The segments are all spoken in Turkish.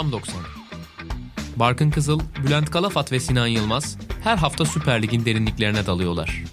Tam 90. Barkın Kızıl, Bülent Kalafat ve Sinan Yılmaz her hafta Süper Lig'in derinliklerine dalıyorlar.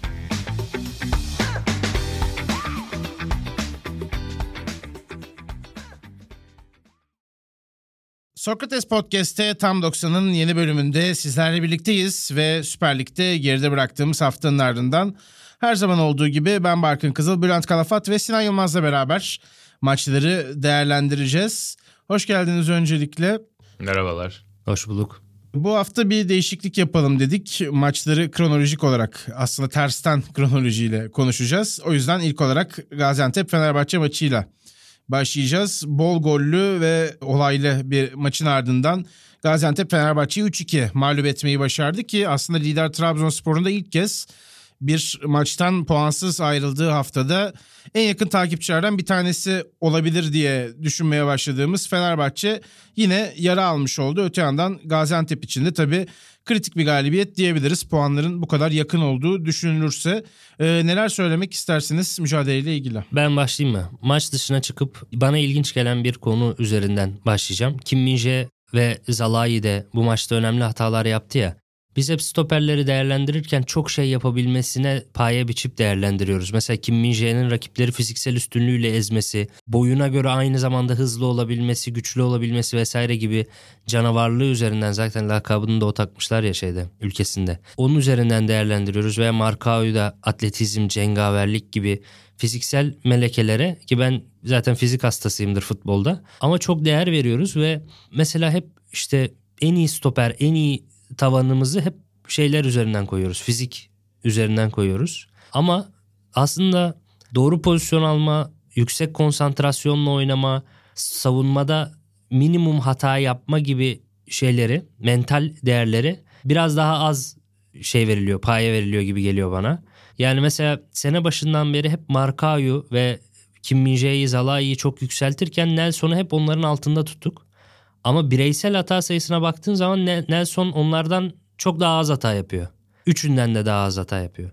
Sokrates Podcast'te Tam 90'ın yeni bölümünde sizlerle birlikteyiz ve Süper Lig'de geride bıraktığımız haftanın ardından her zaman olduğu gibi ben Barkın Kızıl, Bülent Kalafat ve Sinan Yılmaz'la beraber maçları değerlendireceğiz. Hoş geldiniz öncelikle. Merhabalar. Hoş bulduk. Bu hafta bir değişiklik yapalım dedik. Maçları kronolojik olarak aslında tersten kronolojiyle konuşacağız. O yüzden ilk olarak Gaziantep Fenerbahçe maçıyla başlayacağız. Bol gollü ve olaylı bir maçın ardından Gaziantep Fenerbahçe'yi 3-2 mağlup etmeyi başardı ki aslında lider Trabzonspor'un da ilk kez bir maçtan puansız ayrıldığı haftada en yakın takipçilerden bir tanesi olabilir diye düşünmeye başladığımız Fenerbahçe yine yara almış oldu. Öte yandan Gaziantep için de tabii kritik bir galibiyet diyebiliriz. Puanların bu kadar yakın olduğu düşünülürse. Ee, neler söylemek istersiniz mücadeleyle ilgili? Ben başlayayım mı? Maç dışına çıkıp bana ilginç gelen bir konu üzerinden başlayacağım. Kim Minje ve Zalai de bu maçta önemli hatalar yaptı ya. Biz hep stoperleri değerlendirirken çok şey yapabilmesine paye biçip değerlendiriyoruz. Mesela Kim Min rakipleri fiziksel üstünlüğüyle ezmesi, boyuna göre aynı zamanda hızlı olabilmesi, güçlü olabilmesi vesaire gibi canavarlığı üzerinden zaten lakabını da o takmışlar ya şeyde ülkesinde. Onun üzerinden değerlendiriyoruz veya Markao'yu da atletizm, cengaverlik gibi fiziksel melekelere ki ben zaten fizik hastasıyımdır futbolda ama çok değer veriyoruz ve mesela hep işte en iyi stoper, en iyi tavanımızı hep şeyler üzerinden koyuyoruz. Fizik üzerinden koyuyoruz. Ama aslında doğru pozisyon alma, yüksek konsantrasyonla oynama, savunmada minimum hata yapma gibi şeyleri, mental değerleri biraz daha az şey veriliyor, paye veriliyor gibi geliyor bana. Yani mesela sene başından beri hep Markao'yu ve Kim Min-jae'yi, Zalai'yi çok yükseltirken Nelson'u hep onların altında tuttuk. Ama bireysel hata sayısına baktığın zaman Nelson onlardan çok daha az hata yapıyor. Üçünden de daha az hata yapıyor.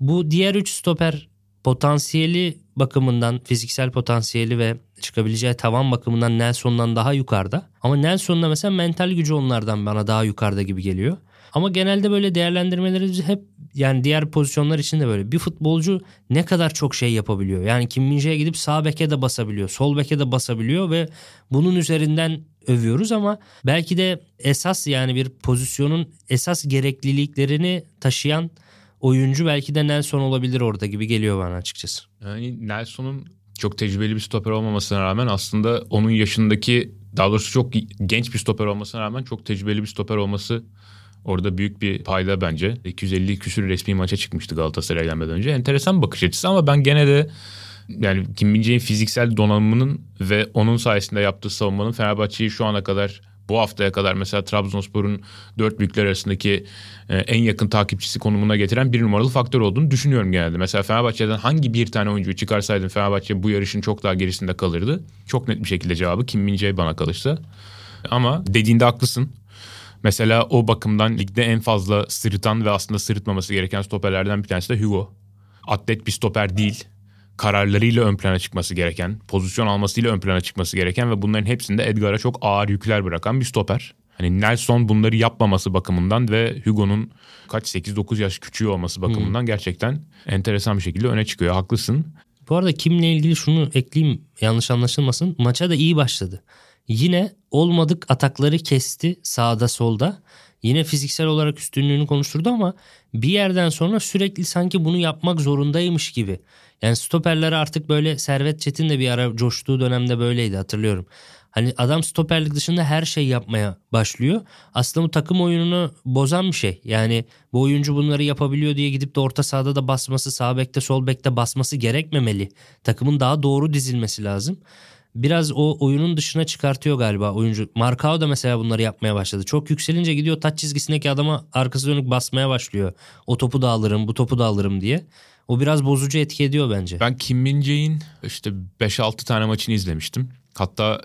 Bu diğer üç stoper potansiyeli bakımından, fiziksel potansiyeli ve çıkabileceği tavan bakımından Nelson'dan daha yukarıda. Ama Nelson'un da mesela mental gücü onlardan bana daha yukarıda gibi geliyor. Ama genelde böyle değerlendirmeleri hep yani diğer pozisyonlar için de böyle. Bir futbolcu ne kadar çok şey yapabiliyor. Yani Kim min gidip sağ beke de basabiliyor. Sol beke de basabiliyor ve bunun üzerinden övüyoruz ama belki de esas yani bir pozisyonun esas gerekliliklerini taşıyan oyuncu belki de Nelson olabilir orada gibi geliyor bana açıkçası. Yani Nelson'un çok tecrübeli bir stoper olmamasına rağmen aslında onun yaşındaki daha doğrusu çok genç bir stoper olmasına rağmen çok tecrübeli bir stoper olması Orada büyük bir payda bence. 250 küsür resmi maça çıkmıştı Galatasaray gelmeden önce. Enteresan bakış açısı ama ben gene de yani Kim Min fiziksel donanımının ve onun sayesinde yaptığı savunmanın Fenerbahçe'yi şu ana kadar bu haftaya kadar mesela Trabzonspor'un dört büyükler arasındaki e, en yakın takipçisi konumuna getiren bir numaralı faktör olduğunu düşünüyorum genelde. Mesela Fenerbahçe'den hangi bir tane oyuncuyu çıkarsaydın Fenerbahçe bu yarışın çok daha gerisinde kalırdı. Çok net bir şekilde cevabı Kim Min bana kalırsa. Ama dediğinde haklısın. Mesela o bakımdan ligde en fazla sırıtan ve aslında sırıtmaması gereken stoperlerden bir tanesi de Hugo. Atlet bir stoper değil. Kararlarıyla ön plana çıkması gereken, pozisyon almasıyla ön plana çıkması gereken ve bunların hepsinde Edgar'a çok ağır yükler bırakan bir stoper. Hani Nelson bunları yapmaması bakımından ve Hugo'nun kaç 8-9 yaş küçüğü olması bakımından hmm. gerçekten enteresan bir şekilde öne çıkıyor. Haklısın. Bu arada kimle ilgili şunu ekleyeyim yanlış anlaşılmasın. Maça da iyi başladı. Yine olmadık atakları kesti sağda solda. Yine fiziksel olarak üstünlüğünü konuşturdu ama bir yerden sonra sürekli sanki bunu yapmak zorundaymış gibi. Yani stoperler artık böyle Servet Çetin de bir ara coştuğu dönemde böyleydi hatırlıyorum. Hani adam stoperlik dışında her şey yapmaya başlıyor. Aslında bu takım oyununu bozan bir şey. Yani bu oyuncu bunları yapabiliyor diye gidip de orta sahada da basması, sağ bekte sol bekte basması gerekmemeli. Takımın daha doğru dizilmesi lazım biraz o oyunun dışına çıkartıyor galiba oyuncu. Markao da mesela bunları yapmaya başladı. Çok yükselince gidiyor taç çizgisindeki adama arkası dönük basmaya başlıyor. O topu da alırım, bu topu da alırım diye. O biraz bozucu etki ediyor bence. Ben Kim Min işte 5-6 tane maçını izlemiştim. Hatta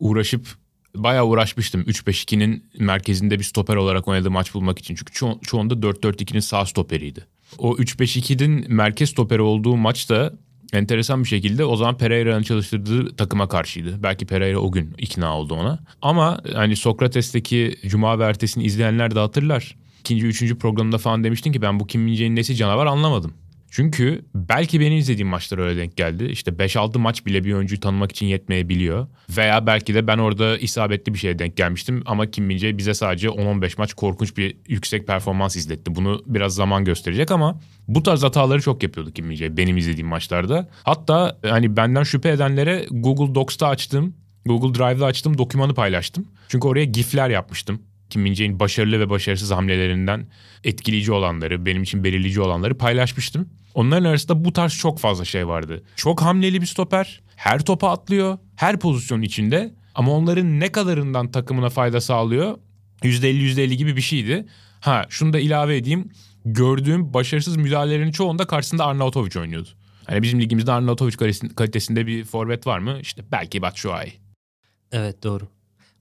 uğraşıp bayağı uğraşmıştım 3-5-2'nin merkezinde bir stoper olarak oynadığı maç bulmak için. Çünkü ço- çoğunda 4-4-2'nin sağ stoperiydi. O 3-5-2'nin merkez stoperi olduğu maçta enteresan bir şekilde o zaman Pereira'nın çalıştırdığı takıma karşıydı. Belki Pereira o gün ikna oldu ona. Ama hani Sokrates'teki Cuma ve ertesini izleyenler de hatırlar. İkinci, üçüncü programda falan demiştin ki ben bu Kim Min nesi canavar anlamadım. Çünkü belki benim izlediğim maçlar öyle denk geldi. İşte 5-6 maç bile bir oyuncuyu tanımak için yetmeyebiliyor. Veya belki de ben orada isabetli bir şeye denk gelmiştim. Ama Kim Min bize sadece 10-15 maç korkunç bir yüksek performans izletti. Bunu biraz zaman gösterecek ama bu tarz hataları çok yapıyordu Kim Min benim izlediğim maçlarda. Hatta hani benden şüphe edenlere Google Docs'ta açtım. Google Drive'da açtım dokümanı paylaştım. Çünkü oraya gifler yapmıştım. Kim Min başarılı ve başarısız hamlelerinden etkileyici olanları, benim için belirleyici olanları paylaşmıştım. Onların arasında bu tarz çok fazla şey vardı. Çok hamleli bir stoper. Her topa atlıyor. Her pozisyon içinde. Ama onların ne kadarından takımına fayda sağlıyor? %50 %50 gibi bir şeydi. Ha şunu da ilave edeyim. Gördüğüm başarısız müdahalelerin çoğunda karşısında Arnautovic oynuyordu. Hani bizim ligimizde Arnautovic kalitesinde bir forvet var mı? İşte belki Batshuayi. Evet doğru.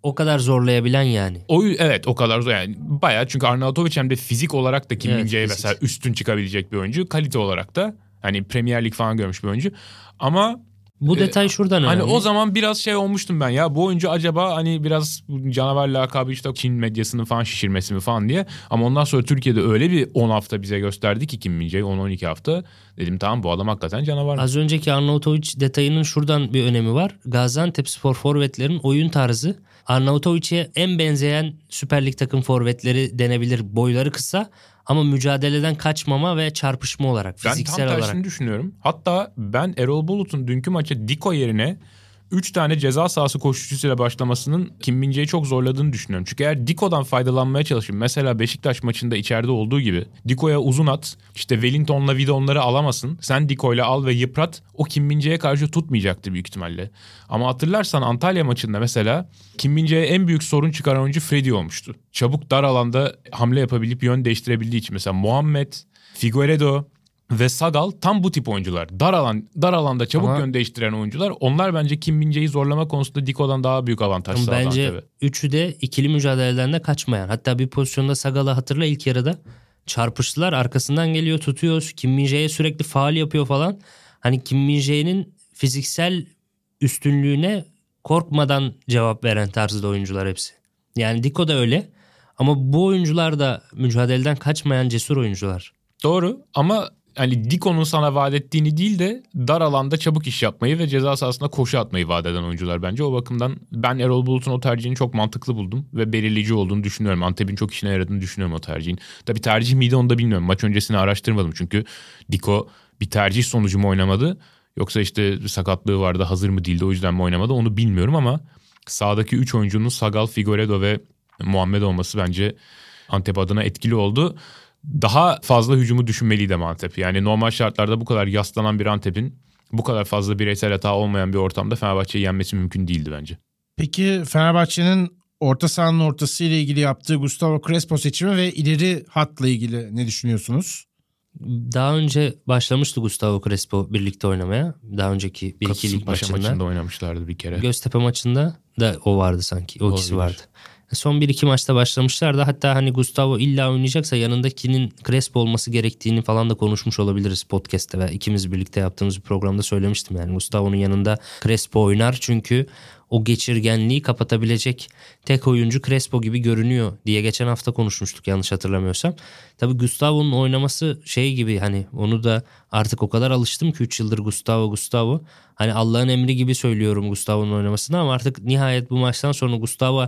O kadar zorlayabilen yani. O evet o kadar zor yani bayağı çünkü Arnautovic hem de fizik olarak da Kim evet, mesela üstün çıkabilecek bir oyuncu. Kalite olarak da hani Premier Lig falan görmüş bir oyuncu. Ama bu e, detay şuradan hani önemli. Hani o zaman biraz şey olmuştum ben ya bu oyuncu acaba hani biraz canavar lakabı işte Çin medyasını falan şişirmesi mi falan diye. Ama ondan sonra Türkiye'de öyle bir 10 hafta bize gösterdi ki Kim Min 10-12 hafta. Dedim tamam bu adam hakikaten canavar. Az önceki Arnautovic detayının şuradan bir önemi var. Gaziantep Spor forvetlerin oyun tarzı Arnavutovic'e en benzeyen Süper Lig takım forvetleri denebilir. Boyları kısa ama mücadeleden kaçmama ve çarpışma olarak fiziksel olarak. Ben tam tersini olarak. düşünüyorum. Hatta ben Erol Bulut'un dünkü maça Diko yerine 3 tane ceza sahası koşucusuyla başlamasının Kim Min çok zorladığını düşünüyorum. Çünkü eğer Diko'dan faydalanmaya çalışayım. Mesela Beşiktaş maçında içeride olduğu gibi Diko'ya uzun at. İşte Wellington'la Vidon'ları alamasın. Sen Diko'yla al ve yıprat. O Kim min karşı tutmayacaktı büyük ihtimalle. Ama hatırlarsan Antalya maçında mesela Kim min en büyük sorun çıkaran oyuncu Freddy olmuştu. Çabuk dar alanda hamle yapabilip yön değiştirebildiği için. Mesela Muhammed, Figueredo, ve Sagal tam bu tip oyuncular. Dar alan dar alanda çabuk Ama, yön değiştiren oyuncular. Onlar bence Kim Mince'yi zorlama konusunda Diko'dan daha büyük avantaj sağladı Bence Antep'e. üçü de ikili mücadeleden de kaçmayan. Hatta bir pozisyonda Sagal'ı hatırla ilk yarıda çarpıştılar. Arkasından geliyor tutuyor. Kim Mince'ye sürekli faal yapıyor falan. Hani Kim Mince'nin fiziksel üstünlüğüne korkmadan cevap veren tarzda oyuncular hepsi. Yani Diko da öyle. Ama bu oyuncular da mücadeleden kaçmayan cesur oyuncular. Doğru ama hani Diko'nun sana vaat ettiğini değil de dar alanda çabuk iş yapmayı ve ceza sahasında koşu atmayı vaat eden oyuncular bence. O bakımdan ben Erol Bulut'un o tercihini çok mantıklı buldum ve belirleyici olduğunu düşünüyorum. Antep'in çok işine yaradığını düşünüyorum o tercihin. Tabii tercih miydi onu da bilmiyorum. Maç öncesini araştırmadım çünkü Diko bir tercih sonucu mu oynamadı yoksa işte sakatlığı vardı hazır mı değildi o yüzden mi oynamadı onu bilmiyorum ama sağdaki 3 oyuncunun Sagal, Figueredo ve Muhammed olması bence Antep adına etkili oldu daha fazla hücumu düşünmeliydi Antep. Yani normal şartlarda bu kadar yaslanan bir Antep'in bu kadar fazla bireysel hata olmayan bir ortamda Fenerbahçe'yi yenmesi mümkün değildi bence. Peki Fenerbahçe'nin orta sahanın ortası ile ilgili yaptığı Gustavo Crespo seçimi ve ileri hatla ilgili ne düşünüyorsunuz? Daha önce başlamıştı Gustavo Crespo birlikte oynamaya. Daha önceki bir iki lig maçında. maçında oynamışlardı bir kere. Göztepe maçında da o vardı sanki. O Olabilir. ikisi vardı. Son bir iki maçta başlamışlar da hatta hani Gustavo illa oynayacaksa yanındakinin Crespo olması gerektiğini falan da konuşmuş olabiliriz podcast'te ve ikimiz birlikte yaptığımız bir programda söylemiştim yani Gustavo'nun yanında Crespo oynar çünkü o geçirgenliği kapatabilecek tek oyuncu Crespo gibi görünüyor diye geçen hafta konuşmuştuk yanlış hatırlamıyorsam. Tabi Gustavo'nun oynaması şey gibi hani onu da artık o kadar alıştım ki 3 yıldır Gustavo Gustavo. Hani Allah'ın emri gibi söylüyorum Gustavo'nun oynamasını ama artık nihayet bu maçtan sonra Gustavo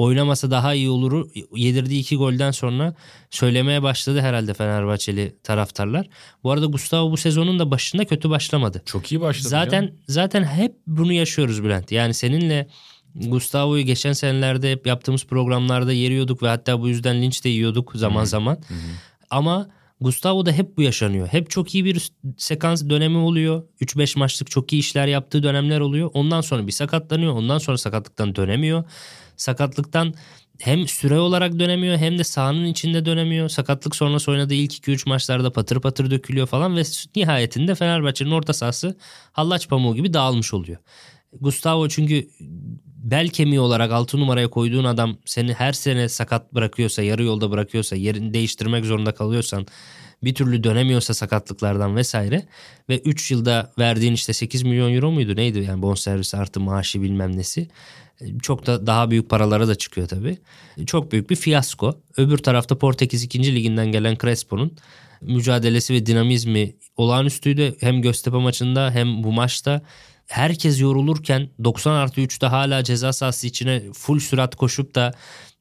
oynamasa daha iyi olur yedirdiği iki golden sonra söylemeye başladı herhalde Fenerbahçeli taraftarlar. Bu arada Gustavo bu sezonun da başında kötü başlamadı. Çok iyi başladı. Zaten canım. zaten hep bunu yaşıyoruz Bülent. Yani seninle Gustavo'yu geçen senelerde hep yaptığımız programlarda yeriyorduk ve hatta bu yüzden linç de yiyorduk zaman Hı-hı. zaman. Hı-hı. Ama Gustavo'da hep bu yaşanıyor. Hep çok iyi bir sekans dönemi oluyor. 3-5 maçlık çok iyi işler yaptığı dönemler oluyor. Ondan sonra bir sakatlanıyor. Ondan sonra sakatlıktan dönemiyor sakatlıktan hem süre olarak dönemiyor hem de sahanın içinde dönemiyor. Sakatlık sonrası oynadığı ilk 2-3 maçlarda patır patır dökülüyor falan ve nihayetinde Fenerbahçe'nin orta sahası hallaç pamuğu gibi dağılmış oluyor. Gustavo çünkü bel kemiği olarak 6 numaraya koyduğun adam seni her sene sakat bırakıyorsa, yarı yolda bırakıyorsa, yerini değiştirmek zorunda kalıyorsan bir türlü dönemiyorsa sakatlıklardan vesaire ve 3 yılda verdiğin işte 8 milyon euro muydu neydi yani bonservis artı maaşı bilmem nesi çok da daha büyük paralara da çıkıyor tabii. Çok büyük bir fiyasko. Öbür tarafta Portekiz 2. liginden gelen Crespo'nun mücadelesi ve dinamizmi olağanüstüydü. Hem Göztepe maçında hem bu maçta herkes yorulurken 90 artı 3'te hala ceza sahası içine full sürat koşup da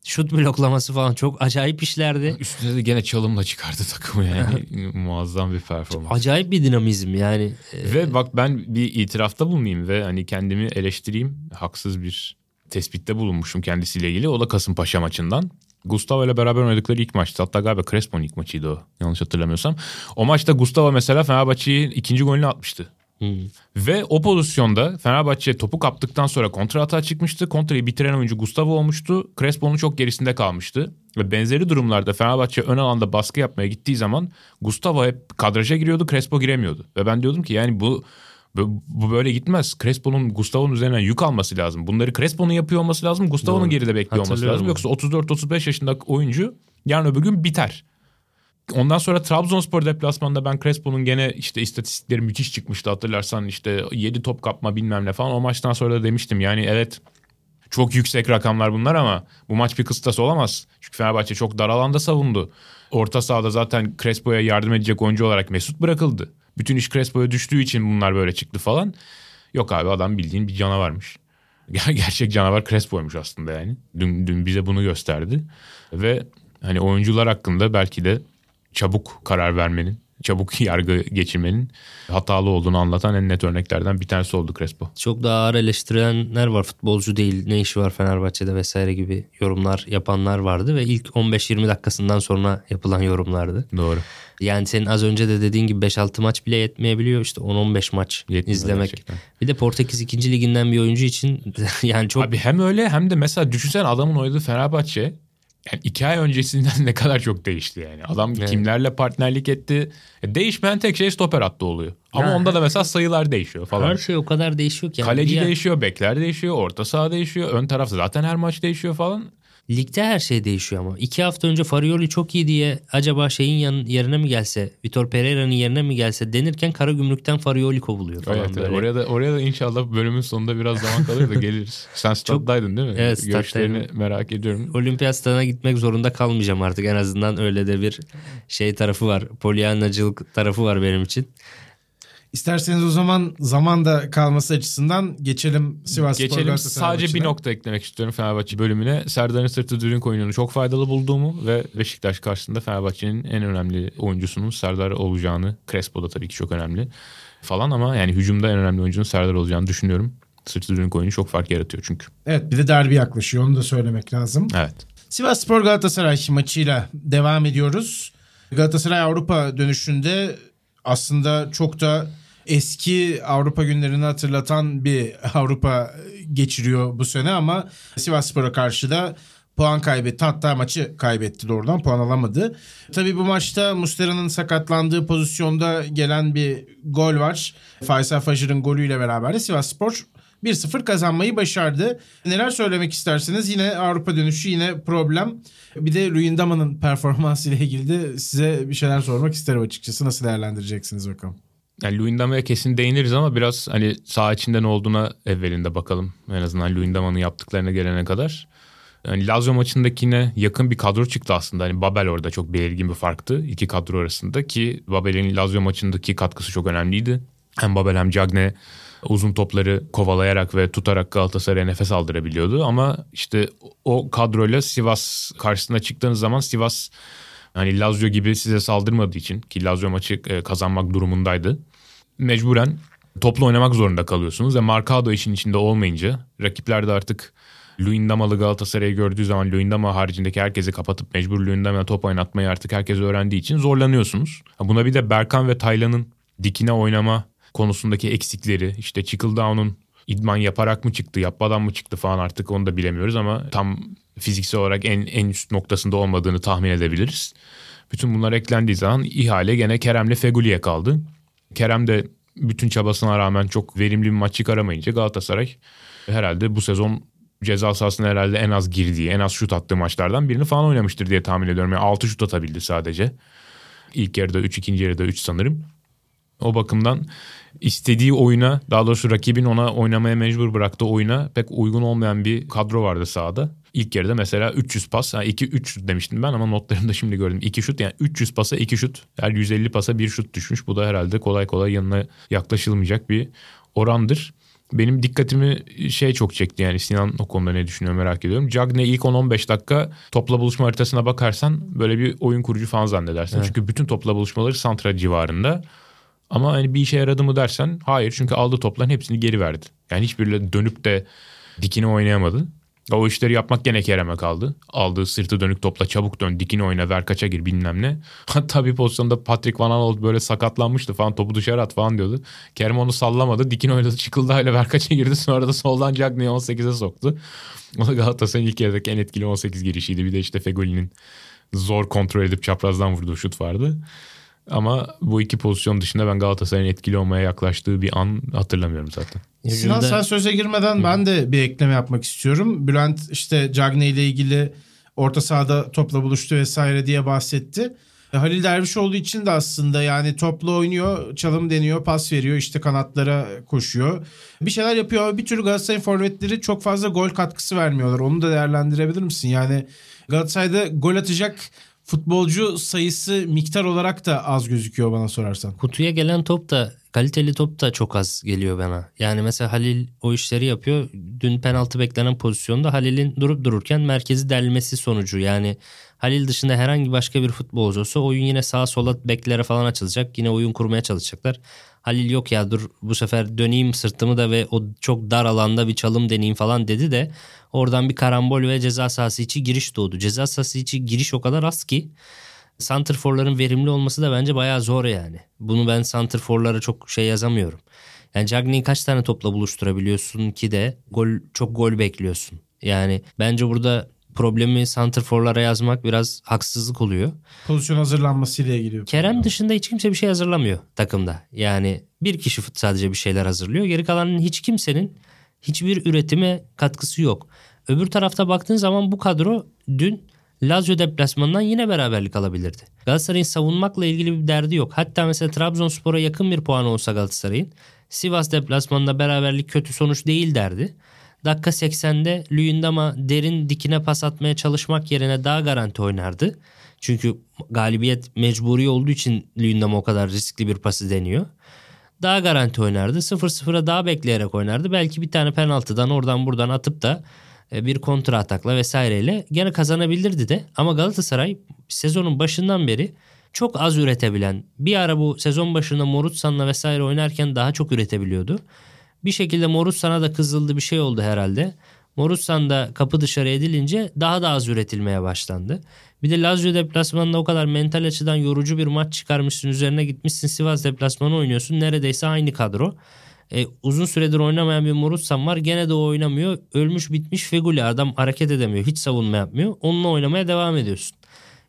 şut bloklaması falan çok acayip işlerdi. Üstüne de gene çalımla çıkardı takımı yani. Muazzam bir performans. Acayip bir dinamizm yani. Ve bak ben bir itirafta bulunayım ve hani kendimi eleştireyim. Haksız bir tespitte bulunmuşum kendisiyle ilgili. O da Kasımpaşa maçından. Gustavo ile beraber oynadıkları ilk maçtı. Hatta galiba Crespo'nun ilk maçıydı o. Yanlış hatırlamıyorsam. O maçta Gustavo mesela Fenerbahçe'yi ikinci golünü atmıştı. Hmm. Ve o pozisyonda Fenerbahçe topu kaptıktan sonra kontra atağa çıkmıştı. Kontrayı bitiren oyuncu Gustavo olmuştu. Crespo'nun çok gerisinde kalmıştı. Ve benzeri durumlarda Fenerbahçe ön alanda baskı yapmaya gittiği zaman Gustavo hep kadraja giriyordu, Crespo giremiyordu. Ve ben diyordum ki yani bu bu böyle gitmez. Crespo'nun Gustavo'nun üzerinden yük alması lazım. Bunları Crespo'nun yapıyor olması lazım. Gustavo'nun geride bekliyor olması lazım. Yoksa 34-35 yaşındaki oyuncu yarın öbür gün biter. Ondan sonra Trabzonspor deplasmanında ben Crespo'nun gene işte istatistikleri müthiş çıkmıştı hatırlarsan işte 7 top kapma bilmem ne falan. O maçtan sonra da demiştim yani evet çok yüksek rakamlar bunlar ama bu maç bir kıstas olamaz. Çünkü Fenerbahçe çok dar alanda savundu. Orta sahada zaten Crespo'ya yardım edecek oyuncu olarak Mesut bırakıldı. Bütün iş Crespo'ya düştüğü için bunlar böyle çıktı falan. Yok abi adam bildiğin bir canavarmış. Gerçek canavar Crespo'ymuş aslında yani. Dün, dün bize bunu gösterdi. Ve hani oyuncular hakkında belki de çabuk karar vermenin, çabuk yargı geçirmenin hatalı olduğunu anlatan en net örneklerden bir tanesi oldu Crespo. Çok daha ağır eleştirenler var. Futbolcu değil, ne işi var Fenerbahçe'de vesaire gibi yorumlar yapanlar vardı ve ilk 15-20 dakikasından sonra yapılan yorumlardı. Doğru. Yani senin az önce de dediğin gibi 5-6 maç bile yetmeyebiliyor işte 10-15 maç Yetmiyor izlemek. Gerçekten. Bir de Portekiz 2. liginden bir oyuncu için yani çok... Abi hem öyle hem de mesela düşünsen adamın oynadığı Fenerbahçe yani iki ay öncesinden ne kadar çok değişti yani. Adam evet. kimlerle partnerlik etti. E, değişmeyen tek şey stoper attı oluyor. Ama ha. onda da mesela sayılar değişiyor falan. Her şey o kadar değişiyor ki. Yani. Kaleci değişiyor, bekler değişiyor, orta saha değişiyor, ön tarafta zaten her maç değişiyor falan. Ligde her şey değişiyor ama. iki hafta önce Farioli çok iyi diye acaba şeyin yan, yerine mi gelse, Vitor Pereira'nın yerine mi gelse denirken Kara Gümrük'ten Farioli kovuluyor falan evet, böyle. Oraya da, oraya da inşallah bölümün sonunda biraz zaman kalır da geliriz. Sen staddaydın değil mi? Evet Görüşlerini merak ediyorum. Olimpiyat stadına gitmek zorunda kalmayacağım artık. En azından öyle de bir şey tarafı var. Polyanacılık tarafı var benim için. İsterseniz o zaman zaman da kalması açısından geçelim Sivas Geçelim sadece bir nokta eklemek istiyorum Fenerbahçe bölümüne. Serdar'ın sırtı dürünk oyununu çok faydalı bulduğumu ve Beşiktaş karşısında Fenerbahçe'nin en önemli oyuncusunun Serdar olacağını. Crespo da tabii ki çok önemli falan ama yani hücumda en önemli oyuncunun Serdar olacağını düşünüyorum. Sırtı dürünk oyunu çok fark yaratıyor çünkü. Evet bir de derbi yaklaşıyor onu da söylemek lazım. Evet. Sivas Spor Galatasaray maçıyla devam ediyoruz. Galatasaray Avrupa dönüşünde aslında çok da eski Avrupa günlerini hatırlatan bir Avrupa geçiriyor bu sene ama Sivasspor'a karşı da puan kaybetti. Hatta maçı kaybetti doğrudan puan alamadı. Tabii bu maçta Mustera'nın sakatlandığı pozisyonda gelen bir gol var. Faysal Fajır'ın golüyle beraber de Sivasspor 1-0 kazanmayı başardı. Neler söylemek istersiniz? Yine Avrupa dönüşü yine problem. Bir de Luyendama'nın performansı ile ilgili de size bir şeyler sormak isterim açıkçası. Nasıl değerlendireceksiniz bakalım? Yani Luyendama'ya kesin değiniriz ama biraz hani sağ içinde ne olduğuna evvelinde bakalım. En azından Luyendama'nın yaptıklarına gelene kadar. Yani Lazio maçındakine yakın bir kadro çıktı aslında. Hani Babel orada çok belirgin bir farktı iki kadro arasında ki Babel'in Lazio maçındaki katkısı çok önemliydi. Hem Babel hem Cagne uzun topları kovalayarak ve tutarak Galatasaray'a nefes aldırabiliyordu. Ama işte o kadroyla Sivas karşısına çıktığınız zaman Sivas hani Lazio gibi size saldırmadığı için ki Lazio maçı e, kazanmak durumundaydı. Mecburen toplu oynamak zorunda kalıyorsunuz ve Marcado işin içinde olmayınca rakipler de artık Luyendamalı Galatasaray'ı gördüğü zaman Luyendama haricindeki herkesi kapatıp mecbur Luyendama'ya top oynatmayı artık herkes öğrendiği için zorlanıyorsunuz. Buna bir de Berkan ve Taylan'ın dikine oynama konusundaki eksikleri işte Chickledown'un idman yaparak mı çıktı yapmadan mı çıktı falan artık onu da bilemiyoruz ama tam fiziksel olarak en, en üst noktasında olmadığını tahmin edebiliriz. Bütün bunlar eklendiği zaman ihale gene Kerem'le Feguli'ye kaldı. Kerem de bütün çabasına rağmen çok verimli bir maç çıkaramayınca Galatasaray herhalde bu sezon ceza sahasına herhalde en az girdiği, en az şut attığı maçlardan birini falan oynamıştır diye tahmin ediyorum. Yani 6 şut atabildi sadece. İlk yarıda 3, ikinci yarıda 3 sanırım. O bakımdan istediği oyuna daha doğrusu rakibin ona oynamaya mecbur bıraktığı oyuna pek uygun olmayan bir kadro vardı sahada. İlk yarıda mesela 300 pas, yani 2 3 demiştim ben ama notlarımda şimdi gördüm. 2 şut yani 300 pasa 2 şut. Her 150 pasa 1 şut düşmüş. Bu da herhalde kolay kolay yanına yaklaşılmayacak bir orandır. Benim dikkatimi şey çok çekti yani Sinan o konuda ne düşünüyor merak ediyorum. Cagne ilk 10-15 dakika topla buluşma haritasına bakarsan böyle bir oyun kurucu falan zannedersin. Evet. Çünkü bütün topla buluşmaları santra civarında. Ama hani bir işe yaradı mı dersen hayır çünkü aldığı topların hepsini geri verdi. Yani hiçbiriyle dönüp de dikini oynayamadı. O işleri yapmak gene Kerem'e kaldı. Aldığı sırtı dönük topla çabuk dön dikini oyna ver kaça gir bilmem ne. Hatta bir pozisyonda Patrick Van Aanholt böyle sakatlanmıştı falan topu dışarı at falan diyordu. Kerem onu sallamadı dikini oynadı çıkıldayla ver kaça girdi sonra da soldan Cagney'i 18'e soktu. O da Galatasaray'ın ilk yarıdaki en etkili 18 girişiydi. Bir de işte Fegoli'nin zor kontrol edip çaprazdan vurduğu şut vardı. Ama bu iki pozisyon dışında ben Galatasaray'ın etkili olmaya yaklaştığı bir an hatırlamıyorum zaten. Sinan sen söze girmeden Hı. ben de bir ekleme yapmak istiyorum. Bülent işte Cagne ile ilgili orta sahada topla buluştu vesaire diye bahsetti. E, Halil Dervişoğlu için de aslında yani topla oynuyor, çalım deniyor, pas veriyor, işte kanatlara koşuyor. Bir şeyler yapıyor ama bir türlü Galatasaray forvetleri çok fazla gol katkısı vermiyorlar. Onu da değerlendirebilir misin? Yani Galatasaray'da gol atacak futbolcu sayısı miktar olarak da az gözüküyor bana sorarsan. Kutuya gelen top da kaliteli top da çok az geliyor bana. Yani mesela Halil o işleri yapıyor. Dün penaltı beklenen pozisyonda Halil'in durup dururken merkezi delmesi sonucu. Yani Halil dışında herhangi başka bir futbolcu olsa oyun yine sağa sola beklere falan açılacak. Yine oyun kurmaya çalışacaklar. Halil yok ya dur bu sefer döneyim sırtımı da ve o çok dar alanda bir çalım deneyeyim falan dedi de oradan bir karambol ve ceza sahası içi giriş doğdu. Ceza sahası içi giriş o kadar az ki Santrfor'ların verimli olması da bence bayağı zor yani. Bunu ben Santrfor'lara çok şey yazamıyorum. Yani Cagney'i kaç tane topla buluşturabiliyorsun ki de gol çok gol bekliyorsun. Yani bence burada problemi santrforlara yazmak biraz haksızlık oluyor. Pozisyon hazırlanmasıyla ilgili. Kerem dışında hiç kimse bir şey hazırlamıyor takımda. Yani bir kişi sadece bir şeyler hazırlıyor. Geri kalanın hiç kimsenin hiçbir üretime katkısı yok. Öbür tarafta baktığın zaman bu kadro dün Lazio deplasmanından yine beraberlik alabilirdi. Galatasaray'ın savunmakla ilgili bir derdi yok. Hatta mesela Trabzonspor'a yakın bir puan olsa Galatasaray'ın Sivas deplasmanında beraberlik kötü sonuç değil derdi. Dakika 80'de Luyendama derin dikine pas atmaya çalışmak yerine daha garanti oynardı. Çünkü galibiyet mecburi olduğu için Luyendama o kadar riskli bir pası deniyor. Daha garanti oynardı. 0-0'a daha bekleyerek oynardı. Belki bir tane penaltıdan oradan buradan atıp da e, bir kontra atakla vesaireyle gene kazanabilirdi de. Ama Galatasaray sezonun başından beri çok az üretebilen bir ara bu sezon başında Morutsan'la vesaire oynarken daha çok üretebiliyordu. Bir şekilde Morutsan'a da kızıldı bir şey oldu herhalde. Morutsan da kapı dışarı edilince daha da az üretilmeye başlandı. Bir de Lazio deplasmanında o kadar mental açıdan yorucu bir maç çıkarmışsın. Üzerine gitmişsin Sivas deplasmanı oynuyorsun. Neredeyse aynı kadro. E, uzun süredir oynamayan bir Morutsan var. Gene de o oynamıyor. Ölmüş bitmiş Feguli adam hareket edemiyor. Hiç savunma yapmıyor. Onunla oynamaya devam ediyorsun.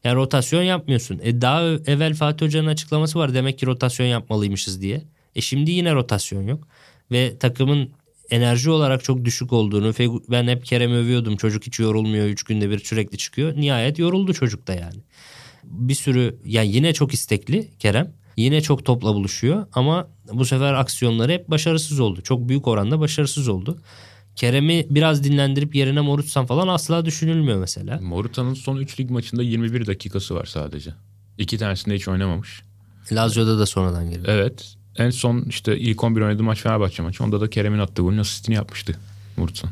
Yani rotasyon yapmıyorsun. E daha evvel Fatih Hoca'nın açıklaması var. Demek ki rotasyon yapmalıymışız diye. E şimdi yine rotasyon yok ve takımın enerji olarak çok düşük olduğunu ben hep Kerem övüyordum çocuk hiç yorulmuyor 3 günde bir sürekli çıkıyor. Nihayet yoruldu çocuk da yani. Bir sürü yani yine çok istekli Kerem. Yine çok topla buluşuyor ama bu sefer aksiyonları hep başarısız oldu. Çok büyük oranda başarısız oldu. Kerem'i biraz dinlendirip yerine Morutsan falan asla düşünülmüyor mesela. Morutsan'ın son 3 lig maçında 21 dakikası var sadece. İki tanesinde hiç oynamamış. Lazio'da da sonradan girdi. Evet. En son işte ilk 11 oynadığı maç Fenerbahçe maçı. Onda da Kerem'in attığı golün asistini yapmıştı Murtsan.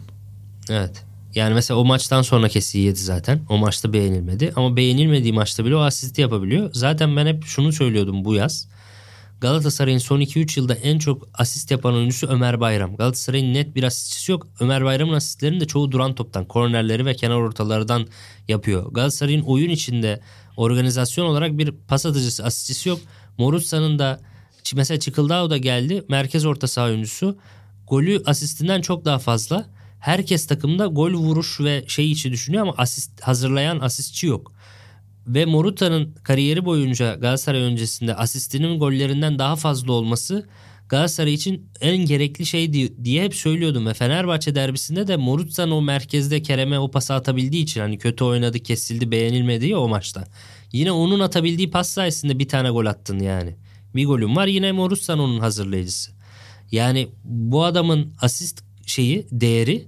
Evet. Yani mesela o maçtan sonra kesi yedi zaten. O maçta beğenilmedi. Ama beğenilmediği maçta bile o asisti yapabiliyor. Zaten ben hep şunu söylüyordum bu yaz. Galatasaray'ın son 2-3 yılda en çok asist yapan oyuncusu Ömer Bayram. Galatasaray'ın net bir asistçisi yok. Ömer Bayram'ın asistlerini de çoğu duran toptan, kornerleri ve kenar ortalardan yapıyor. Galatasaray'ın oyun içinde organizasyon olarak bir pas atıcısı, asistçisi yok. Morutsa'nın da Mesela Çıkıldao da geldi. Merkez orta saha oyuncusu. Golü asistinden çok daha fazla. Herkes takımda gol vuruş ve şey içi düşünüyor ama asist hazırlayan asistçi yok. Ve Moruta'nın kariyeri boyunca Galatasaray öncesinde asistinin gollerinden daha fazla olması Galatasaray için en gerekli şey diye hep söylüyordum ve Fenerbahçe derbisinde de Morutsan o merkezde Kerem'e o pası atabildiği için hani kötü oynadı kesildi beğenilmedi ya o maçta. Yine onun atabildiği pas sayesinde bir tane gol attın yani. Bir golün var yine Morutsan onun hazırlayıcısı. Yani bu adamın asist şeyi değeri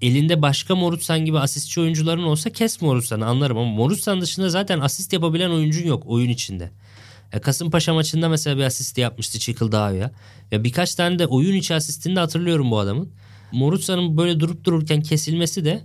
elinde başka Morutsan gibi asistçi oyuncuların olsa kes Morutsan'ı anlarım ama Morutsan dışında zaten asist yapabilen oyuncun yok oyun içinde. E, Kasımpaşa maçında mesela bir asist yapmıştı Çikıldağ'a. Ya birkaç tane de oyun içi asistini de hatırlıyorum bu adamın. Morutsan'ın böyle durup dururken kesilmesi de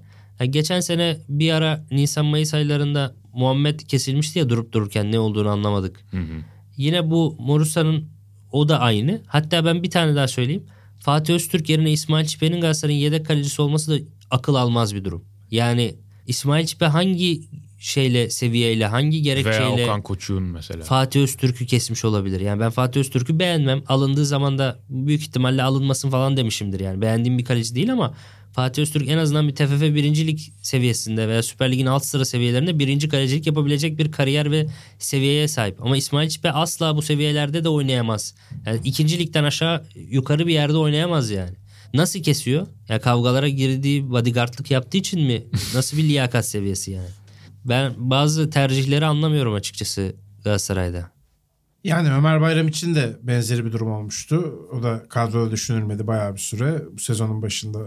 geçen sene bir ara Nisan Mayıs aylarında Muhammed kesilmişti ya durup dururken ne olduğunu anlamadık. Hı hı. Yine bu Morutsan'ın o da aynı. Hatta ben bir tane daha söyleyeyim. Fatih Öztürk yerine İsmail Çipe'nin Galatasaray'ın yedek kalecisi olması da akıl almaz bir durum. Yani İsmail Çipe hangi şeyle seviyeyle hangi Veya gerekçeyle Okan Koçuk'un mesela. Fatih Öztürk'ü kesmiş olabilir. Yani ben Fatih Öztürk'ü beğenmem. Alındığı zaman da büyük ihtimalle alınmasın falan demişimdir. Yani beğendiğim bir kaleci değil ama Fatih Öztürk en azından bir TFF birincilik seviyesinde veya Süper Lig'in alt sıra seviyelerinde birinci kalecilik yapabilecek bir kariyer ve seviyeye sahip. Ama İsmail Çipe asla bu seviyelerde de oynayamaz. Yani ikinci ligden aşağı yukarı bir yerde oynayamaz yani. Nasıl kesiyor? Ya kavgalara girdiği bodyguardlık yaptığı için mi? Nasıl bir liyakat seviyesi yani? Ben bazı tercihleri anlamıyorum açıkçası Galatasaray'da. Yani Ömer Bayram için de benzeri bir durum olmuştu. O da kadroda düşünülmedi bayağı bir süre bu sezonun başında.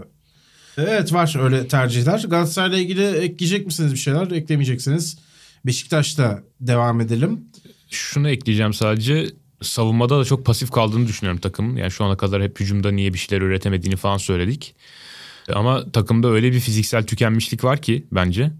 Evet var öyle tercihler. Galatasaray'la ilgili ekleyecek misiniz bir şeyler? Eklemeyeceksiniz. Beşiktaş'ta devam edelim. Şunu ekleyeceğim sadece. Savunmada da çok pasif kaldığını düşünüyorum takımın. Yani şu ana kadar hep hücumda niye bir şeyler üretemediğini falan söyledik. Ama takımda öyle bir fiziksel tükenmişlik var ki bence.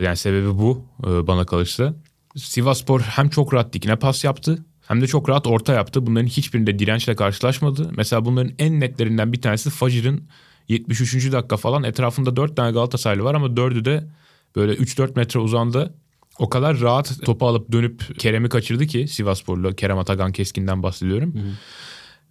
Yani sebebi bu e, bana kalırsa. Sivaspor hem çok rahat dikine pas yaptı hem de çok rahat orta yaptı. Bunların hiçbirinde dirençle karşılaşmadı. Mesela bunların en netlerinden bir tanesi Fajr'ın 73. dakika falan etrafında 4 tane Galatasaraylı var ama 4'ü de böyle 3-4 metre uzanda o kadar rahat topu alıp dönüp Kerem'i kaçırdı ki Sivassporlu Kerem Atagan Keskin'den bahsediyorum.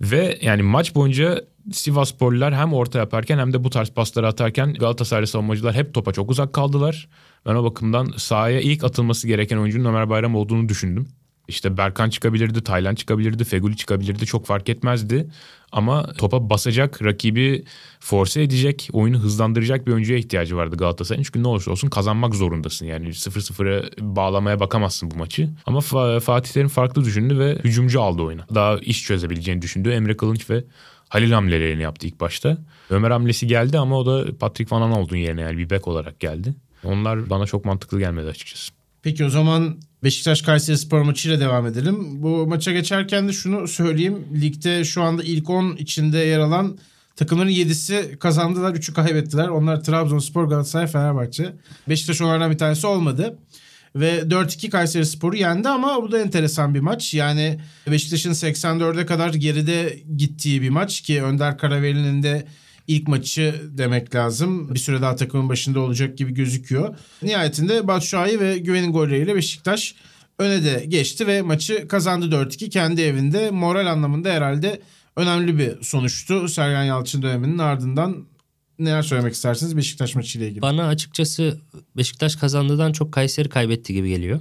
Ve yani maç boyunca Sivassporlular hem orta yaparken hem de bu tarz pasları atarken Galatasaraylı savunmacılar hep topa çok uzak kaldılar. Ben o bakımdan sahaya ilk atılması gereken oyuncunun Ömer Bayram olduğunu düşündüm. İşte Berkan çıkabilirdi, Taylan çıkabilirdi, Feguli çıkabilirdi çok fark etmezdi. Ama topa basacak, rakibi force edecek, oyunu hızlandıracak bir oyuncuya ihtiyacı vardı Galatasaray'ın. Çünkü ne olursa olsun kazanmak zorundasın. Yani 0-0'a bağlamaya bakamazsın bu maçı. Ama Fa- Fatih Terim farklı düşündü ve hücumcu aldı oyuna. Daha iş çözebileceğini düşündü. Emre Kılınç ve Halil hamlelerini yaptı ilk başta. Ömer hamlesi geldi ama o da Patrick Van Aanholt'un yerine yani bir bek olarak geldi. Onlar bana çok mantıklı gelmedi açıkçası. Peki o zaman Beşiktaş Kayseri Spor maçıyla devam edelim. Bu maça geçerken de şunu söyleyeyim. Ligde şu anda ilk 10 içinde yer alan takımların 7'si kazandılar, 3'ü kaybettiler. Onlar Trabzonspor, Galatasaray, Fenerbahçe. Beşiktaş onlardan bir tanesi olmadı. Ve 4-2 Kayseri Spor'u yendi ama bu da enteresan bir maç. Yani Beşiktaş'ın 84'e kadar geride gittiği bir maç ki Önder Karaveli'nin de ilk maçı demek lazım. Bir süre daha takımın başında olacak gibi gözüküyor. Nihayetinde Batshuayi ve Güven'in golleriyle Beşiktaş öne de geçti ve maçı kazandı 4-2 kendi evinde. Moral anlamında herhalde önemli bir sonuçtu. Sergen Yalçın döneminin ardından neler söylemek istersiniz Beşiktaş maçıyla ilgili? Bana açıkçası Beşiktaş kazandığından çok Kayseri kaybetti gibi geliyor.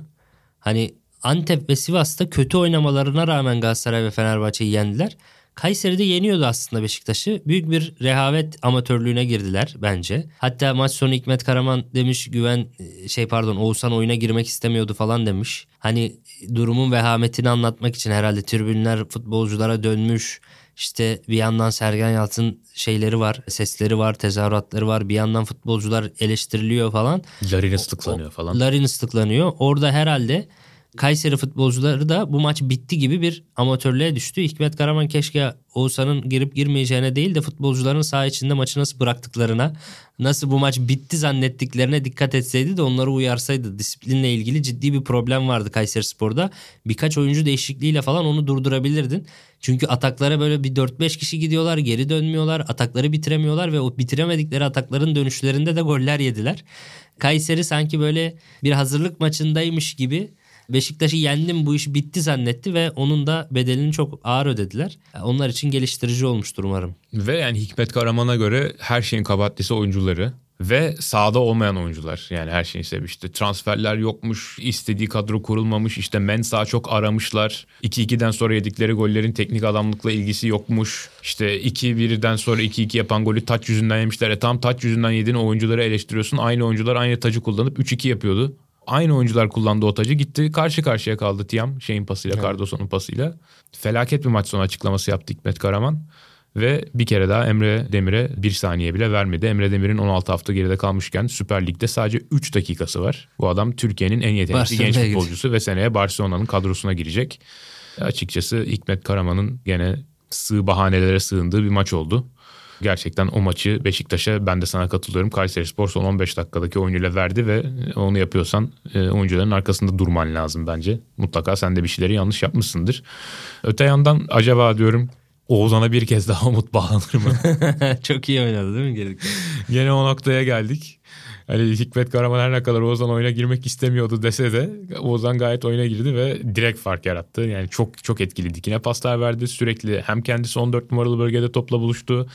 Hani Antep ve Sivas'ta kötü oynamalarına rağmen Galatasaray ve Fenerbahçe'yi yendiler. Kayseri'de yeniyordu aslında Beşiktaş'ı. Büyük bir rehavet amatörlüğüne girdiler bence. Hatta maç sonu Hikmet Karaman demiş güven şey pardon Oğuzhan oyuna girmek istemiyordu falan demiş. Hani durumun vehametini anlatmak için herhalde tribünler futbolculara dönmüş. İşte bir yandan Sergen Yalçın şeyleri var, sesleri var, tezahüratları var. Bir yandan futbolcular eleştiriliyor falan. Larin ıslıklanıyor falan. Larin ıslıklanıyor. Orada herhalde Kayseri futbolcuları da bu maç bitti gibi bir amatörlüğe düştü. Hikmet Karaman keşke Oğuzhan'ın girip girmeyeceğine değil de futbolcuların saha içinde maçı nasıl bıraktıklarına, nasıl bu maç bitti zannettiklerine dikkat etseydi de onları uyarsaydı. Disiplinle ilgili ciddi bir problem vardı Kayseri Spor'da. Birkaç oyuncu değişikliğiyle falan onu durdurabilirdin. Çünkü ataklara böyle bir 4-5 kişi gidiyorlar, geri dönmüyorlar, atakları bitiremiyorlar ve o bitiremedikleri atakların dönüşlerinde de goller yediler. Kayseri sanki böyle bir hazırlık maçındaymış gibi Beşiktaş'ı yendim bu iş bitti zannetti ve onun da bedelini çok ağır ödediler. Onlar için geliştirici olmuştur umarım. Ve yani Hikmet Karaman'a göre her şeyin kabahatlisi oyuncuları. Ve sahada olmayan oyuncular yani her şeyin sebebi işte transferler yokmuş istediği kadro kurulmamış işte Mensah çok aramışlar 2-2'den sonra yedikleri gollerin teknik adamlıkla ilgisi yokmuş işte 2-1'den sonra 2-2 yapan golü taç yüzünden yemişler e tam taç yüzünden yediğin oyuncuları eleştiriyorsun aynı oyuncular aynı tacı kullanıp 3-2 yapıyordu Aynı oyuncular kullandı o tacı. Gitti karşı karşıya kaldı Tiam şeyin pasıyla, Evet. Cardoso'nun pasıyla. Felaket bir maç sonu açıklaması yaptı Hikmet Karaman. Ve bir kere daha Emre Demir'e bir saniye bile vermedi. Emre Demir'in 16 hafta geride kalmışken Süper Lig'de sadece 3 dakikası var. Bu adam Türkiye'nin en yetenekli genç Barcelona'ya gidiyor. futbolcusu ve seneye Barcelona'nın kadrosuna girecek. Açıkçası Hikmet Karaman'ın gene sığ bahanelere sığındığı bir maç oldu. Gerçekten o maçı Beşiktaş'a ben de sana katılıyorum. Kayserispor son 15 dakikadaki oyunuyla verdi ve onu yapıyorsan e, oyuncuların arkasında durman lazım bence. Mutlaka sen de bir şeyleri yanlış yapmışsındır. Öte yandan acaba diyorum Oğuzhan'a bir kez daha umut bağlanır mı? Çok iyi oynadı değil mi? Gene o noktaya geldik. Hani Hikmet Karaman her ne kadar Oğuzhan oyuna girmek istemiyordu dese de Oğuzhan gayet oyuna girdi ve direkt fark yarattı. Yani çok çok etkili dikine paslar verdi sürekli. Hem kendisi 14 numaralı bölgede topla buluştu.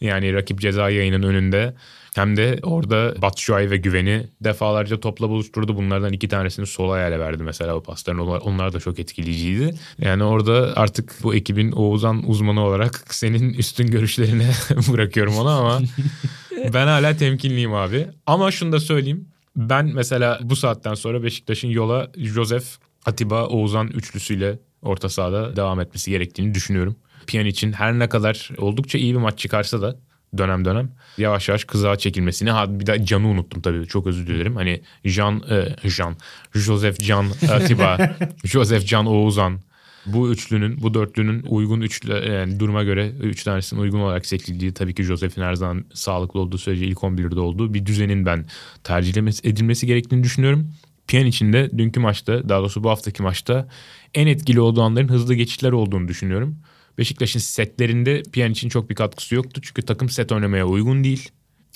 Yani rakip ceza yayının önünde. Hem de orada Batshuayi ve Güven'i defalarca topla buluşturdu. Bunlardan iki tanesini sol ayağıyla verdi mesela o pasların. Onlar, da çok etkileyiciydi. Yani orada artık bu ekibin Oğuzhan uzmanı olarak senin üstün görüşlerine bırakıyorum onu ama ben hala temkinliyim abi. Ama şunu da söyleyeyim. Ben mesela bu saatten sonra Beşiktaş'ın yola Josef, Atiba, Oğuzhan üçlüsüyle orta sahada devam etmesi gerektiğini düşünüyorum. Piyanic'in her ne kadar oldukça iyi bir maç çıkarsa da dönem dönem yavaş yavaş kızağa çekilmesini ha bir de Can'ı unuttum tabii çok özür dilerim. Hani Can e, Can Joseph Can Atiba Joseph Can Oğuzhan bu üçlünün, bu dörtlünün uygun üçlü yani duruma göre üç tanesinin uygun olarak seçildiği tabii ki Josef'in her zaman sağlıklı olduğu sürece ilk 11'de olduğu bir düzenin ben tercih edilmesi gerektiğini düşünüyorum. Piyanic'in de dünkü maçta daha doğrusu bu haftaki maçta en etkili olduğu anların hızlı geçişler olduğunu düşünüyorum. Beşiktaş'ın setlerinde Piyanic'in çok bir katkısı yoktu. Çünkü takım set oynamaya uygun değil.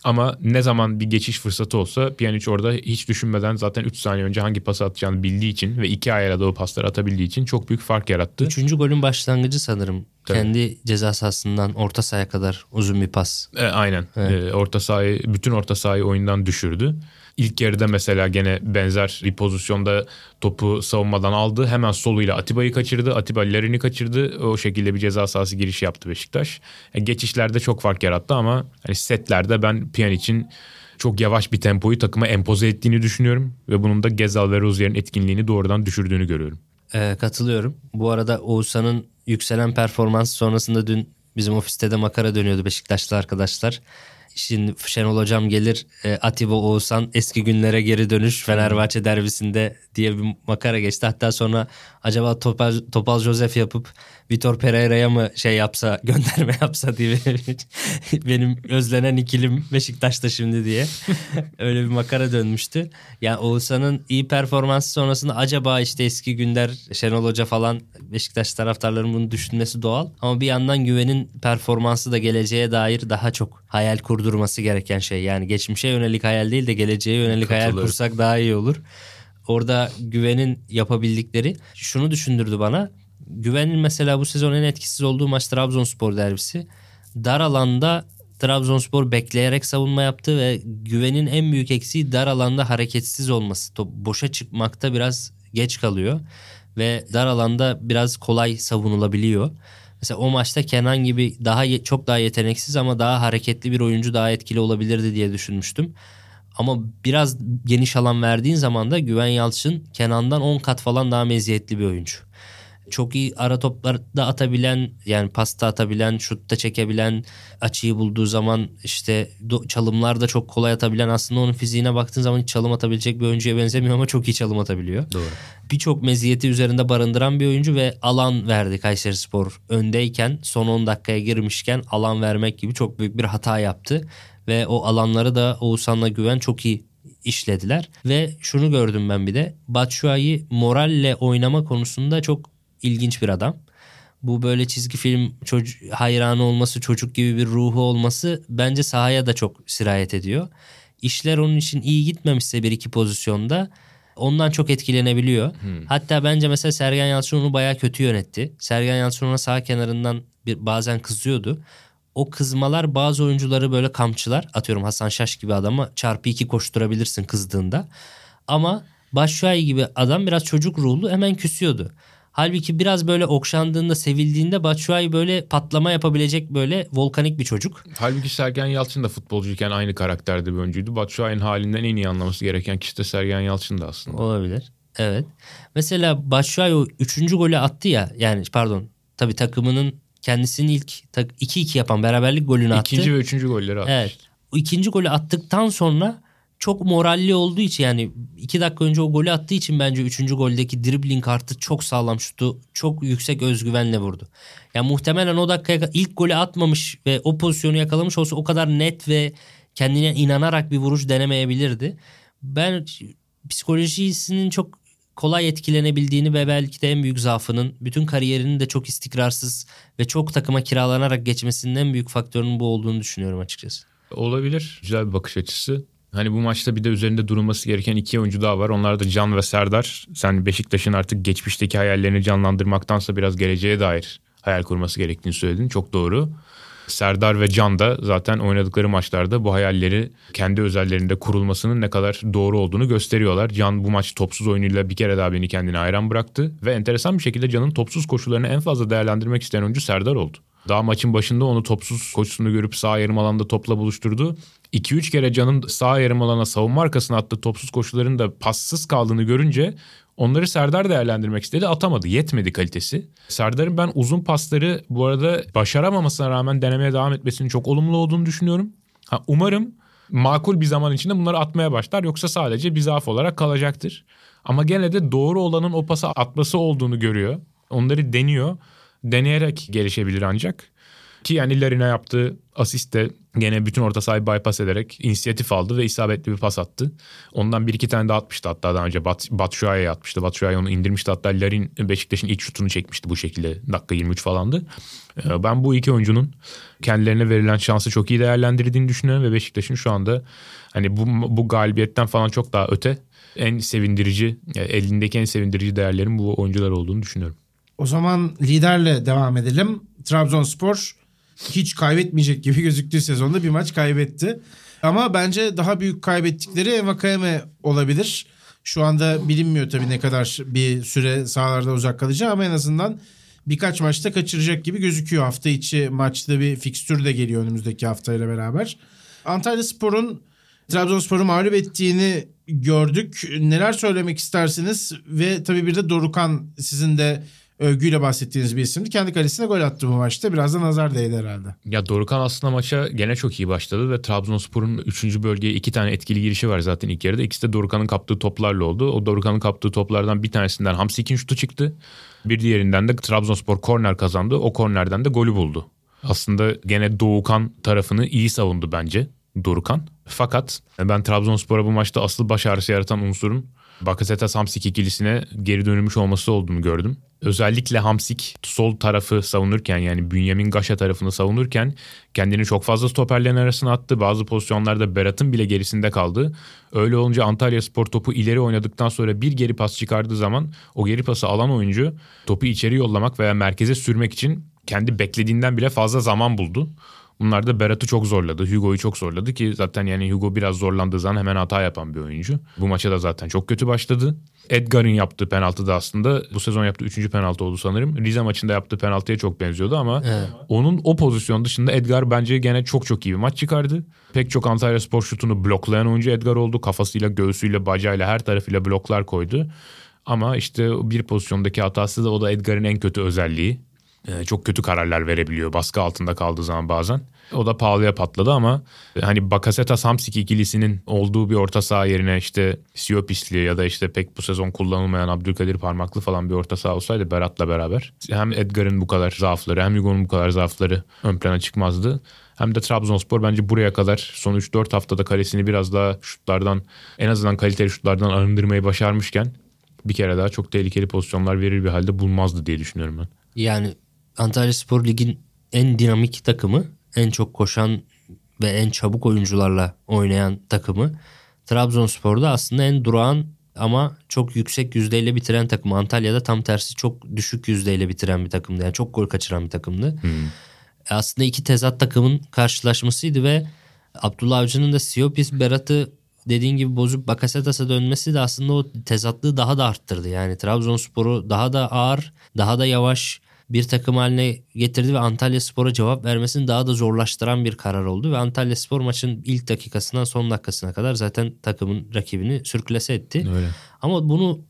Ama ne zaman bir geçiş fırsatı olsa Pjanic orada hiç düşünmeden zaten 3 saniye önce hangi pası atacağını bildiği için ve iki ayağıyla da o pasları atabildiği için çok büyük fark yarattı. Üçüncü golün başlangıcı sanırım. Tabii. Kendi ceza sahasından orta sahaya kadar uzun bir pas. E, aynen. Evet. E, orta sahayı, bütün orta sahayı oyundan düşürdü. İlk yarıda mesela gene benzer bir pozisyonda topu savunmadan aldı. Hemen soluyla Atiba'yı kaçırdı. Atiba Larin'i kaçırdı. O şekilde bir ceza sahası girişi yaptı Beşiktaş. E, geçişlerde çok fark yarattı ama hani setlerde ben Pjanic'in çok yavaş bir tempoyu takıma empoze ettiğini düşünüyorum. Ve bunun da Gezal ve Rozier'in etkinliğini doğrudan düşürdüğünü görüyorum. Ee, katılıyorum. Bu arada Oğuzhan'ın yükselen performans sonrasında dün bizim ofiste de makara dönüyordu Beşiktaşlı arkadaşlar. Şimdi Şenol Hocam gelir e, Atiba Oğuzhan eski günlere geri dönüş Fenerbahçe derbisinde diye bir makara geçti. Hatta sonra acaba Topal, Topal Josef yapıp Vitor Pereira'ya mı şey yapsa gönderme yapsa diye benim, özlenen ikilim Beşiktaş'ta şimdi diye öyle bir makara dönmüştü. Yani Oğuzhan'ın iyi performansı sonrasında acaba işte eski günler Şenol Hoca falan Beşiktaş taraftarlarının bunu düşünmesi doğal. Ama bir yandan güvenin performansı da geleceğe dair daha çok hayal kurdurması gereken şey. Yani geçmişe yönelik hayal değil de geleceğe yönelik hayal Katılıyorum. kursak daha iyi olur. Orada güvenin yapabildikleri şunu düşündürdü bana. Güvenin mesela bu sezon en etkisiz olduğu maç Trabzonspor derbisi. Dar alanda Trabzonspor bekleyerek savunma yaptı ve güvenin en büyük eksiği dar alanda hareketsiz olması. Top boşa çıkmakta biraz geç kalıyor ve dar alanda biraz kolay savunulabiliyor. Mesela o maçta Kenan gibi daha çok daha yeteneksiz ama daha hareketli bir oyuncu daha etkili olabilirdi diye düşünmüştüm. Ama biraz geniş alan verdiğin zaman da Güven Yalçın Kenan'dan 10 kat falan daha meziyetli bir oyuncu. Çok iyi ara toplarda atabilen yani pasta atabilen, şutta çekebilen, açıyı bulduğu zaman işte çalımlar da çok kolay atabilen aslında onun fiziğine baktığın zaman hiç çalım atabilecek bir oyuncuya benzemiyor ama çok iyi çalım atabiliyor. Doğru. Birçok meziyeti üzerinde barındıran bir oyuncu ve alan verdi Kayserispor öndeyken son 10 dakikaya girmişken alan vermek gibi çok büyük bir hata yaptı ve o alanları da Oğuzhan'la Güven çok iyi işlediler ve şunu gördüm ben bir de Batshuayi moralle oynama konusunda çok ilginç bir adam. Bu böyle çizgi film çocuk, hayranı olması, çocuk gibi bir ruhu olması bence sahaya da çok sirayet ediyor. İşler onun için iyi gitmemişse bir iki pozisyonda ondan çok etkilenebiliyor. Hatta bence mesela Sergen Yalçın onu bayağı kötü yönetti. Sergen Yalçın ona sağ kenarından bir, bazen kızıyordu. O kızmalar bazı oyuncuları böyle kamçılar. Atıyorum Hasan Şaş gibi adama çarpı iki koşturabilirsin kızdığında. Ama Başşuay gibi adam biraz çocuk ruhlu hemen küsüyordu. Halbuki biraz böyle okşandığında, sevildiğinde Batshuayi böyle patlama yapabilecek böyle volkanik bir çocuk. Halbuki Sergen Yalçın da futbolcuyken aynı karakterde bir oyuncuydu. Batshuayi'nin halinden en iyi anlaması gereken kişi de Sergen Yalçın da aslında. Olabilir. Evet. Mesela Batshuayi o üçüncü golü attı ya. Yani pardon. Tabii takımının kendisini ilk 2-2 yapan beraberlik golünü attı. İkinci ve üçüncü golleri attı. Evet. O ikinci golü attıktan sonra çok moralli olduğu için yani iki dakika önce o golü attığı için bence üçüncü goldeki dribbling kartı çok sağlam şutu çok yüksek özgüvenle vurdu. Yani muhtemelen o dakikaya ilk golü atmamış ve o pozisyonu yakalamış olsa o kadar net ve kendine inanarak bir vuruş denemeyebilirdi. Ben psikolojisinin çok kolay etkilenebildiğini ve belki de en büyük zaafının bütün kariyerinin de çok istikrarsız ve çok takıma kiralanarak geçmesinin en büyük faktörünün bu olduğunu düşünüyorum açıkçası. Olabilir. Güzel bir bakış açısı. Hani bu maçta bir de üzerinde durulması gereken iki oyuncu daha var. Onlar da Can ve Serdar. Sen Beşiktaş'ın artık geçmişteki hayallerini canlandırmaktansa biraz geleceğe dair hayal kurması gerektiğini söyledin. Çok doğru. Serdar ve Can da zaten oynadıkları maçlarda bu hayalleri kendi özellerinde kurulmasının ne kadar doğru olduğunu gösteriyorlar. Can bu maç topsuz oyunuyla bir kere daha beni kendine hayran bıraktı ve enteresan bir şekilde Can'ın topsuz koşullarını en fazla değerlendirmek isteyen oyuncu Serdar oldu. Daha maçın başında onu topsuz koşusunu görüp sağ yarım alanda topla buluşturdu. 2-3 kere Can'ın sağ yarım alana savunma arkasına attığı topsuz koşuların da passız kaldığını görünce onları Serdar değerlendirmek istedi. Atamadı. Yetmedi kalitesi. Serdar'ın ben uzun pasları bu arada başaramamasına rağmen denemeye devam etmesinin çok olumlu olduğunu düşünüyorum. Ha, umarım makul bir zaman içinde bunları atmaya başlar. Yoksa sadece bir zaaf olarak kalacaktır. Ama gene de doğru olanın o pası atması olduğunu görüyor. Onları deniyor. Deneyerek gelişebilir ancak. Ki yani Larina yaptığı asiste gene bütün orta sahayı bypass ederek inisiyatif aldı ve isabetli bir pas attı. Ondan bir iki tane daha atmıştı hatta daha önce Bat, Batshuayi'ye atmıştı. Batshuayi onu indirmişti hatta Larin Beşiktaş'ın ilk şutunu çekmişti bu şekilde. Dakika 23 falandı. Ee, ben bu iki oyuncunun kendilerine verilen şansı çok iyi değerlendirdiğini düşünüyorum ve Beşiktaş'ın şu anda hani bu, bu galibiyetten falan çok daha öte en sevindirici, elindeki en sevindirici değerlerin bu oyuncular olduğunu düşünüyorum. O zaman liderle devam edelim. Trabzonspor hiç kaybetmeyecek gibi gözüktüğü sezonda bir maç kaybetti. Ama bence daha büyük kaybettikleri Envakayeme olabilir. Şu anda bilinmiyor tabii ne kadar bir süre sahalarda uzak kalacağı ama en azından birkaç maçta kaçıracak gibi gözüküyor. Hafta içi maçta bir fikstür de geliyor önümüzdeki haftayla beraber. Antalya Spor'un Trabzonspor'u mağlup ettiğini gördük. Neler söylemek istersiniz? Ve tabii bir de Dorukan sizin de övgüyle bahsettiğiniz bir isimdi. Kendi kalesine gol attı bu maçta. Biraz da nazar değdi herhalde. Ya Dorukan aslında maça gene çok iyi başladı ve Trabzonspor'un 3. bölgeye iki tane etkili girişi var zaten ilk yarıda. İkisi de Dorukan'ın kaptığı toplarla oldu. O Dorukan'ın kaptığı toplardan bir tanesinden Hamsik'in şutu çıktı. Bir diğerinden de Trabzonspor korner kazandı. O kornerden de golü buldu. Aslında gene Doğukan tarafını iyi savundu bence Dorukan. Fakat ben Trabzonspor'a bu maçta asıl baş ağrısı yaratan unsurun Bakasetas Hamsik ikilisine geri dönülmüş olması olduğunu gördüm. Özellikle Hamsik sol tarafı savunurken yani Bünyamin Gaşa tarafını savunurken kendini çok fazla stoperlerin arasına attı. Bazı pozisyonlarda Berat'ın bile gerisinde kaldı. Öyle olunca Antalya Spor topu ileri oynadıktan sonra bir geri pas çıkardığı zaman o geri pası alan oyuncu topu içeri yollamak veya merkeze sürmek için kendi beklediğinden bile fazla zaman buldu. Bunlar da Berat'ı çok zorladı. Hugo'yu çok zorladı ki zaten yani Hugo biraz zorlandığı zaman hemen hata yapan bir oyuncu. Bu maça da zaten çok kötü başladı. Edgar'ın yaptığı penaltı da aslında bu sezon yaptığı üçüncü penaltı oldu sanırım. Rize maçında yaptığı penaltıya çok benziyordu ama evet. onun o pozisyon dışında Edgar bence gene çok çok iyi bir maç çıkardı. Pek çok Antalya Spor şutunu bloklayan oyuncu Edgar oldu. Kafasıyla, göğsüyle, bacağıyla her tarafıyla bloklar koydu. Ama işte bir pozisyondaki hatası da o da Edgar'ın en kötü özelliği. Ee, çok kötü kararlar verebiliyor baskı altında kaldığı zaman bazen. O da pahalıya patladı ama hani Bakaseta Samsik ikilisinin olduğu bir orta saha yerine işte Siopisli ya da işte pek bu sezon kullanılmayan Abdülkadir Parmaklı falan bir orta saha olsaydı Berat'la beraber hem Edgar'ın bu kadar zaafları hem Hugo'nun bu kadar zaafları ön plana çıkmazdı. Hem de Trabzonspor bence buraya kadar son 3-4 haftada kalesini biraz daha şutlardan en azından kaliteli şutlardan arındırmayı başarmışken bir kere daha çok tehlikeli pozisyonlar verir bir halde bulmazdı diye düşünüyorum ben. Yani Antalya Spor Lig'in en dinamik takımı, en çok koşan ve en çabuk oyuncularla oynayan takımı. Trabzonspor'da aslında en durağan ama çok yüksek yüzdeyle bitiren takım. Antalya'da tam tersi çok düşük yüzdeyle bitiren bir takımdı. Yani çok gol kaçıran bir takımdı. Hmm. Aslında iki tezat takımın karşılaşmasıydı ve Abdullah Avcı'nın da Siopis Berat'ı dediğin gibi bozup Bakasetas'a dönmesi de aslında o tezatlığı daha da arttırdı. Yani Trabzonspor'u daha da ağır, daha da yavaş bir takım haline getirdi ve Antalya Spor'a cevap vermesini daha da zorlaştıran bir karar oldu. Ve Antalya Spor maçın ilk dakikasından son dakikasına kadar zaten takımın rakibini sürklese etti. Öyle. Ama bunu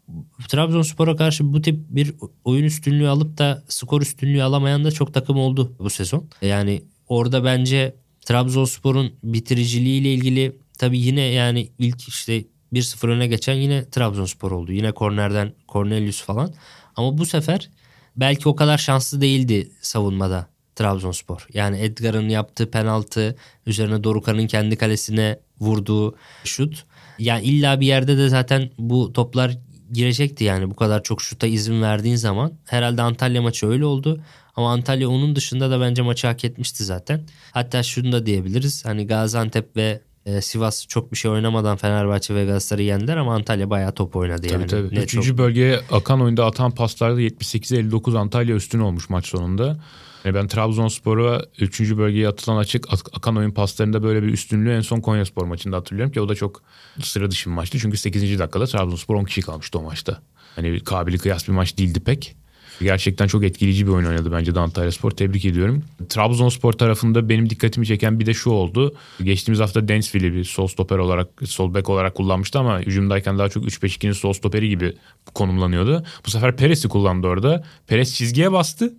Trabzonspor'a karşı bu tip bir oyun üstünlüğü alıp da skor üstünlüğü alamayan da çok takım oldu bu sezon. Yani orada bence Trabzonspor'un bitiriciliğiyle ilgili tabii yine yani ilk işte 1-0 öne geçen yine Trabzonspor oldu. Yine kornerden Cornelius falan. Ama bu sefer belki o kadar şanslı değildi savunmada Trabzonspor. Yani Edgar'ın yaptığı penaltı, üzerine Dorukan'ın kendi kalesine vurduğu şut. Yani illa bir yerde de zaten bu toplar girecekti yani bu kadar çok şuta izin verdiğin zaman. Herhalde Antalya maçı öyle oldu. Ama Antalya onun dışında da bence maçı hak etmişti zaten. Hatta şunu da diyebiliriz. Hani Gaziantep ve e, Sivas çok bir şey oynamadan Fenerbahçe ve Galatasaray'ı yendiler ama Antalya bayağı top oynadı yani. Tabii tabii. Ne Üçüncü çok- bölgeye akan oyunda atan paslarda 78'e 59 Antalya üstün olmuş maç sonunda. Yani ben Trabzonspor'a 3. bölgeye atılan açık ak- akan oyun paslarında böyle bir üstünlüğü en son Konyaspor maçında hatırlıyorum ki o da çok sıra dışı bir maçtı. Çünkü 8. dakikada Trabzonspor 10 kişi kalmıştı o maçta. Hani kabili kıyas bir maç değildi pek. Gerçekten çok etkileyici bir oyun oynadı bence de Antalya Spor. Tebrik ediyorum. Trabzonspor tarafında benim dikkatimi çeken bir de şu oldu. Geçtiğimiz hafta Densville'i bir sol stoper olarak, sol bek olarak kullanmıştı ama hücumdayken daha çok 3-5-2'nin sol stoperi gibi konumlanıyordu. Bu sefer Perez'i kullandı orada. Perez çizgiye bastı.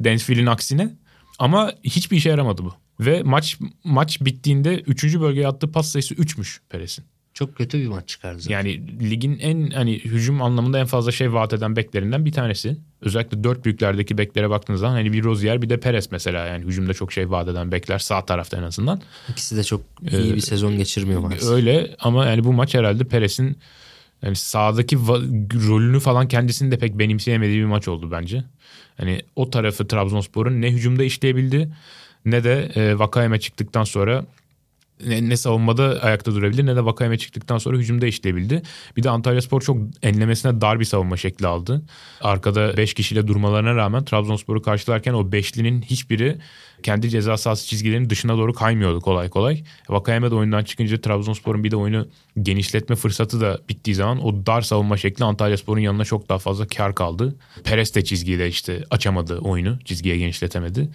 Densville'in aksine. Ama hiçbir işe yaramadı bu. Ve maç maç bittiğinde 3. bölgeye attığı pas sayısı 3'müş Perez'in. Çok kötü bir maç çıkardı. zaten. Yani ligin en hani hücum anlamında en fazla şey vaat eden beklerinden bir tanesi. Özellikle dört büyüklerdeki beklere baktığınız zaman hani bir Rozier bir de Perez mesela yani hücumda çok şey vaat eden bekler sağ tarafta en azından. İkisi de çok iyi bir sezon geçirmiyor maalesef. Öyle ama yani bu maç herhalde Perez'in yani sahadaki rolünü falan kendisinin de pek benimseyemediği bir maç oldu bence. Hani o tarafı Trabzonspor'un ne hücumda işleyebildi ne de e, Vakayeme çıktıktan sonra ne, ne savunmada ayakta durabilir ne de Vakayeme çıktıktan sonra hücumda işleyebildi. Bir de Antalyaspor çok enlemesine dar bir savunma şekli aldı. Arkada 5 kişiyle durmalarına rağmen Trabzonspor'u karşılarken o beşlinin hiçbiri kendi ceza sahası çizgilerinin dışına doğru kaymıyordu kolay kolay. Vakayeme de oyundan çıkınca Trabzonspor'un bir de oyunu genişletme fırsatı da bittiği zaman o dar savunma şekli Antalyaspor'un yanına çok daha fazla kar kaldı. Perez de çizgiyle işte açamadı oyunu. Çizgiye genişletemedi.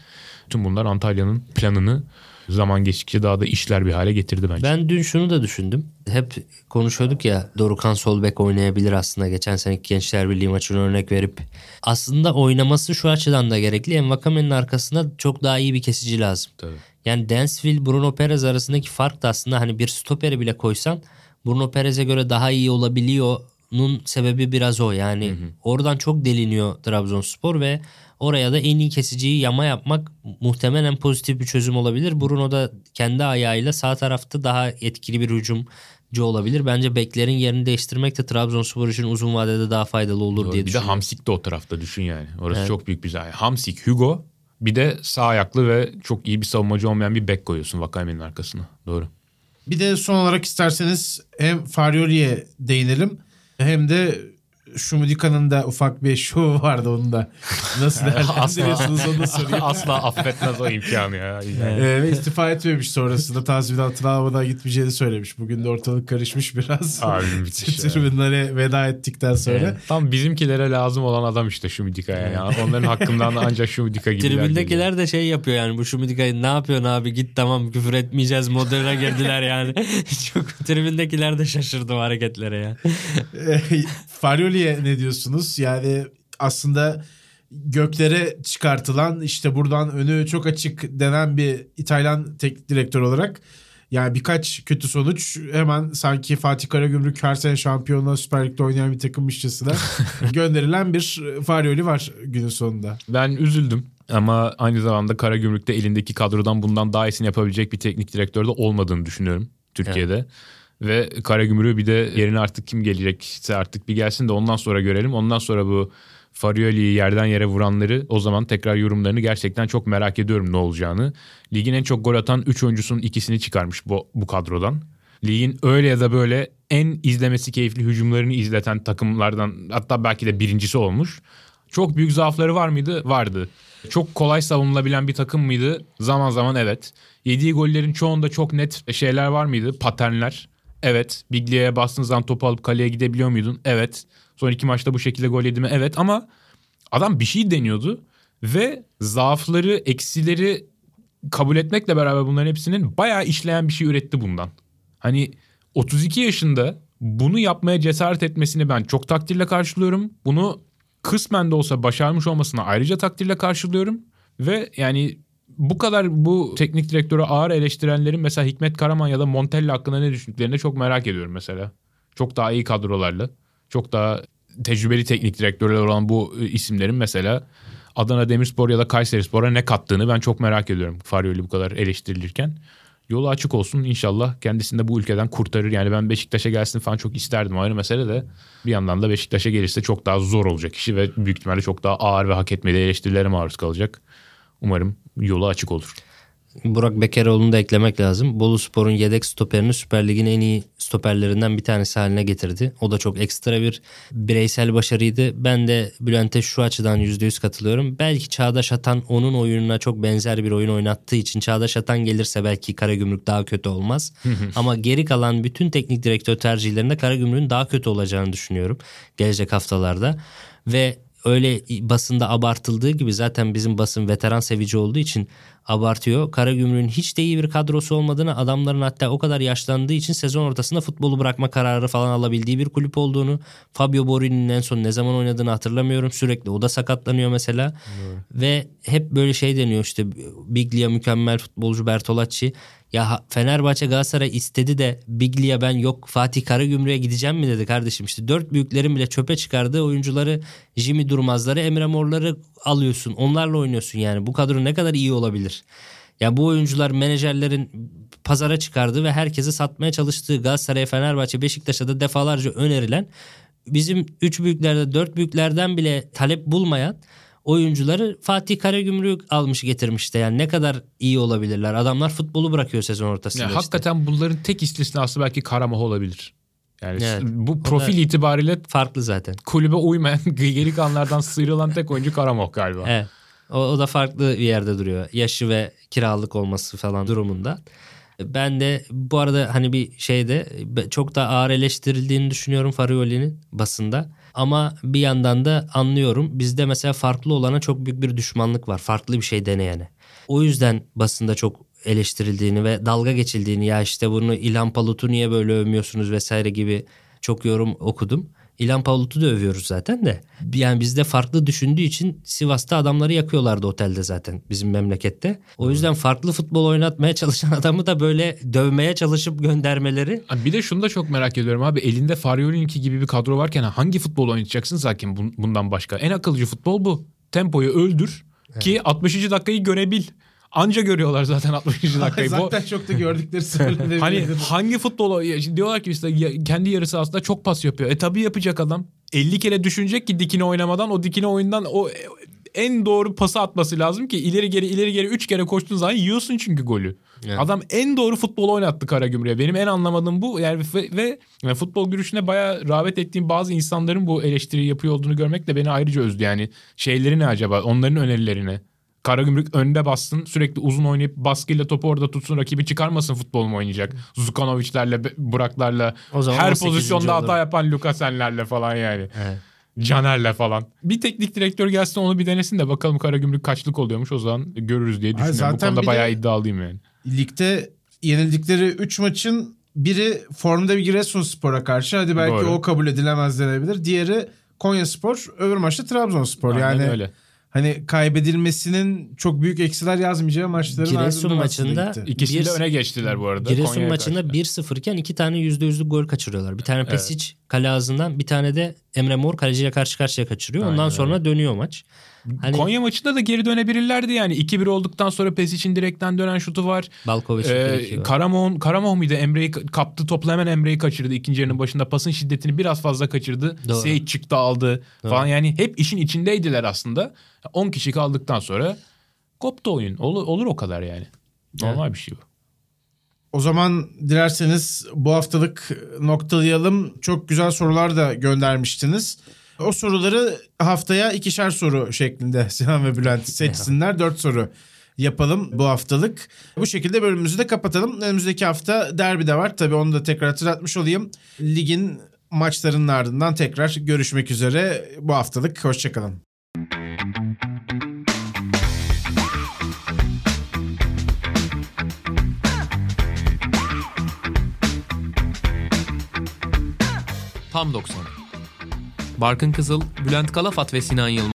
Tüm bunlar Antalya'nın planını zaman geçtikçe daha da işler bir hale getirdi bence. Ben dün şunu da düşündüm. Hep konuşuyorduk ya Dorukan sol bek oynayabilir aslında. Geçen seneki Gençler Birliği maçını örnek verip. Aslında oynaması şu açıdan da gerekli. Envakame'nin arkasında çok daha iyi bir kesici lazım. Tabii. Yani Dansville, Bruno Perez arasındaki fark da aslında hani bir stoperi bile koysan Bruno Perez'e göre daha iyi olabiliyor'nun sebebi biraz o. Yani oradan çok deliniyor Trabzonspor ve oraya da en iyi kesiciyi yama yapmak muhtemelen pozitif bir çözüm olabilir. Bruno da kendi ayağıyla sağ tarafta daha etkili bir hücumcu olabilir. Bence beklerin yerini değiştirmek de Trabzonspor için uzun vadede daha faydalı olur diye bir de düşünüyorum. Hamsik de o tarafta düşün yani. Orası Evet. çok büyük bir zayi. Hamsik, Hugo bir de sağ ayaklı ve çok iyi bir savunmacı olmayan bir bek koyuyorsun Vakayeme'nin arkasına. Doğru. Bir de son olarak isterseniz hem Faryoli'ye değinelim hem de Şumudika'nın da ufak bir şovu vardı onun da. Nasıl değerlendiriyorsunuz onu da sorayım. Asla affetmez o imkanı ya. Ee, ve istifa etmemiş sonrasında tazminatını almadan gitmeyeceğini söylemiş. Bugün de ortalık karışmış biraz. Abi müthiş. Tribünlere veda ettikten sonra. Tam bizimkilere lazım olan adam işte şu Midika'ya ya. Onların hakkından da ancak şu Midika gibiler geliyor. Tribündekiler de şey yapıyor yani bu Şumidika'yı ne yapıyorsun abi git tamam küfür etmeyeceğiz moduna girdiler yani. Çok tribündekiler de şaşırdı hareketlere ya. Faryoli'ye ne diyorsunuz? Yani aslında göklere çıkartılan işte buradan önü çok açık denen bir İtalyan teknik direktör olarak yani birkaç kötü sonuç hemen sanki Fatih Karagümrük her sene şampiyonluğa Süper Lig'de oynayan bir takımmışçasına gönderilen bir Faryoli var günün sonunda. Ben üzüldüm ama aynı zamanda Karagümrük'te elindeki kadrodan bundan daha iyisini yapabilecek bir teknik direktör de olmadığını düşünüyorum Türkiye'de. Ve Karagümrük'ü bir de yerine artık kim gelecekse artık bir gelsin de ondan sonra görelim. Ondan sonra bu Farioli'yi yerden yere vuranları o zaman tekrar yorumlarını gerçekten çok merak ediyorum ne olacağını. Ligin en çok gol atan 3 oyuncusunun ikisini çıkarmış bu, bu kadrodan. Ligin öyle ya da böyle en izlemesi keyifli hücumlarını izleten takımlardan hatta belki de birincisi olmuş. Çok büyük zaafları var mıydı? Vardı. Çok kolay savunulabilen bir takım mıydı? Zaman zaman evet. Yediği gollerin çoğunda çok net şeyler var mıydı? Paternler. Evet. Biglia'ya bastığın zaman topu alıp kaleye gidebiliyor muydun? Evet. Son iki maçta bu şekilde gol yedi mi? Evet ama adam bir şey deniyordu ve zaafları, eksileri kabul etmekle beraber bunların hepsinin bayağı işleyen bir şey üretti bundan. Hani 32 yaşında bunu yapmaya cesaret etmesini ben çok takdirle karşılıyorum. Bunu kısmen de olsa başarmış olmasına ayrıca takdirle karşılıyorum. Ve yani bu kadar bu teknik direktörü ağır eleştirenlerin mesela Hikmet Karaman ya da Montella hakkında ne düşündüklerini çok merak ediyorum mesela. Çok daha iyi kadrolarla, çok daha tecrübeli teknik direktörler olan bu isimlerin mesela Adana Demirspor ya da Kayserispor'a ne kattığını ben çok merak ediyorum. Farioli bu kadar eleştirilirken. Yolu açık olsun inşallah kendisini de bu ülkeden kurtarır. Yani ben Beşiktaş'a gelsin falan çok isterdim ayrı mesele de. Bir yandan da Beşiktaş'a gelirse çok daha zor olacak işi ve büyük ihtimalle çok daha ağır ve hak etmediği eleştirilere maruz kalacak. Umarım yolu açık olur. Burak Bekeroğlu'nu da eklemek lazım. Bolu Spor'un yedek stoperini Süper Lig'in en iyi stoperlerinden bir tanesi haline getirdi. O da çok ekstra bir bireysel başarıydı. Ben de Bülent'e şu açıdan %100 katılıyorum. Belki Çağdaş Atan onun oyununa çok benzer bir oyun oynattığı için Çağdaş Atan gelirse belki Karagümrük daha kötü olmaz. Ama geri kalan bütün teknik direktör tercihlerinde Karagümrük'ün daha kötü olacağını düşünüyorum gelecek haftalarda. Ve öyle basında abartıldığı gibi zaten bizim basın veteran sevici olduğu için abartıyor. Karagümrük'ün hiç de iyi bir kadrosu olmadığını adamların hatta o kadar yaşlandığı için sezon ortasında futbolu bırakma kararı falan alabildiği bir kulüp olduğunu Fabio Borini'nin en son ne zaman oynadığını hatırlamıyorum. Sürekli o da sakatlanıyor mesela. Evet. Ve hep böyle şey deniyor işte Biglia mükemmel futbolcu Bertolacci ya Fenerbahçe Galatasaray istedi de Biglia ben yok Fatih Karagümrük'e gideceğim mi dedi kardeşim. işte dört büyüklerin bile çöpe çıkardığı oyuncuları Jimmy Durmazları Emre Morları alıyorsun. Onlarla oynuyorsun yani. Bu kadro ne kadar iyi olabilir? Ya bu oyuncular menajerlerin pazara çıkardığı ve herkese satmaya çalıştığı Galatasaray, Fenerbahçe, Beşiktaş'a da defalarca önerilen bizim üç büyüklerde dört büyüklerden bile talep bulmayan oyuncuları Fatih Karagümrük almış getirmişti. Yani ne kadar iyi olabilirler. Adamlar futbolu bırakıyor sezon ortasında. Ya, işte. Hakikaten bunların tek istisnası belki Karamah olabilir. Yani evet. bu profil itibariyle farklı zaten. Kulübe uymayan geri kanlardan sıyrılan tek oyuncu Karamah galiba. Evet. O, o da farklı bir yerde duruyor. Yaşı ve kiralık olması falan durumunda. Ben de bu arada hani bir şeyde çok da ağır eleştirildiğini düşünüyorum Farioli'nin basında. Ama bir yandan da anlıyorum. Bizde mesela farklı olana çok büyük bir düşmanlık var. Farklı bir şey deneyene. O yüzden basında çok eleştirildiğini ve dalga geçildiğini ya işte bunu İlhan Palut'u niye böyle övmüyorsunuz vesaire gibi çok yorum okudum. İlhan Palut'u da övüyoruz zaten de. Yani bizde farklı düşündüğü için Sivas'ta adamları yakıyorlardı otelde zaten bizim memlekette. O yüzden farklı futbol oynatmaya çalışan adamı da böyle dövmeye çalışıp göndermeleri. Bir de şunu da çok merak ediyorum abi. Elinde Farioli'ninki gibi bir kadro varken hangi futbol oynayacaksın zaten bundan başka? En akıllıcı futbol bu. Tempoyu öldür ki 60. dakikayı görebil. Anca görüyorlar zaten 60. dakikayı. zaten çok da gördükleri söylenebilir. hani hangi futbol diyorlar ki işte kendi yarısı aslında çok pas yapıyor. E tabii yapacak adam. 50 kere düşünecek ki dikine oynamadan o dikine oyundan o en doğru pası atması lazım ki ileri geri ileri geri 3 kere koştuğun zaman yiyorsun çünkü golü. Evet. Adam en doğru futbol oynattı Karagümrük'e. Benim en anlamadığım bu. Yani ve, ve yani futbol görüşüne bayağı rağbet ettiğim bazı insanların bu eleştiriyi yapıyor olduğunu görmek de beni ayrıca üzdü. Yani şeyleri ne acaba? Onların önerilerine. Karagümrük önde bassın sürekli uzun oynayıp baskıyla topu orada tutsun rakibi çıkarmasın futbol mu oynayacak? Zukanovic'lerle Burak'larla her pozisyonda hata yapan Lukasen'lerle falan yani. Evet. Caner'le falan. Bir teknik direktör gelsin onu bir denesin de bakalım Karagümrük kaçlık oluyormuş o zaman görürüz diye düşünüyorum. Zaten Bu konuda bayağı iddialıyım yani. Ligde yenildikleri 3 maçın biri formda bir Giresunspor'a karşı hadi belki Doğru. o kabul edilemez denebilir. Diğeri Konyaspor, öbür maçta Trabzonspor. Aynen yani öyle hani kaybedilmesinin çok büyük eksiler yazmayacağı maçların Giresun maçında ikisi bir, de öne geçtiler bu arada. Giresun Konya'ya maçında 1-0 iken iki tane %100'lük gol kaçırıyorlar. Bir tane Pesic evet. kale ağzından bir tane de Emre Mor kaleciyle karşı karşıya kaçırıyor. Ondan Aynen sonra öyle. dönüyor maç. Hani... Konya maçında da geri dönebilirlerdi yani. 2-1 olduktan sonra Pesic'in direkten dönen şutu var. Balkovic ee, Karamon, Karamon muydu? Emre'yi kaptı topla hemen Emre'yi kaçırdı. İkinci yarının başında pasın şiddetini biraz fazla kaçırdı. Seyit çıktı aldı Doğru. falan. Yani hep işin içindeydiler aslında. 10 kişi kaldıktan sonra koptu oyun. Olur, olur o kadar yani. Normal evet. bir şey bu. O zaman dilerseniz bu haftalık noktalayalım. Çok güzel sorular da göndermiştiniz. O soruları haftaya ikişer soru şeklinde Sinan ve Bülent seçsinler. Dört soru yapalım bu haftalık. Bu şekilde bölümümüzü de kapatalım. Önümüzdeki hafta derbi de var. Tabii onu da tekrar hatırlatmış olayım. Ligin maçlarının ardından tekrar görüşmek üzere bu haftalık. Hoşçakalın. Tam 90. Barkın Kızıl, Bülent Kalafat ve Sinan Yılmaz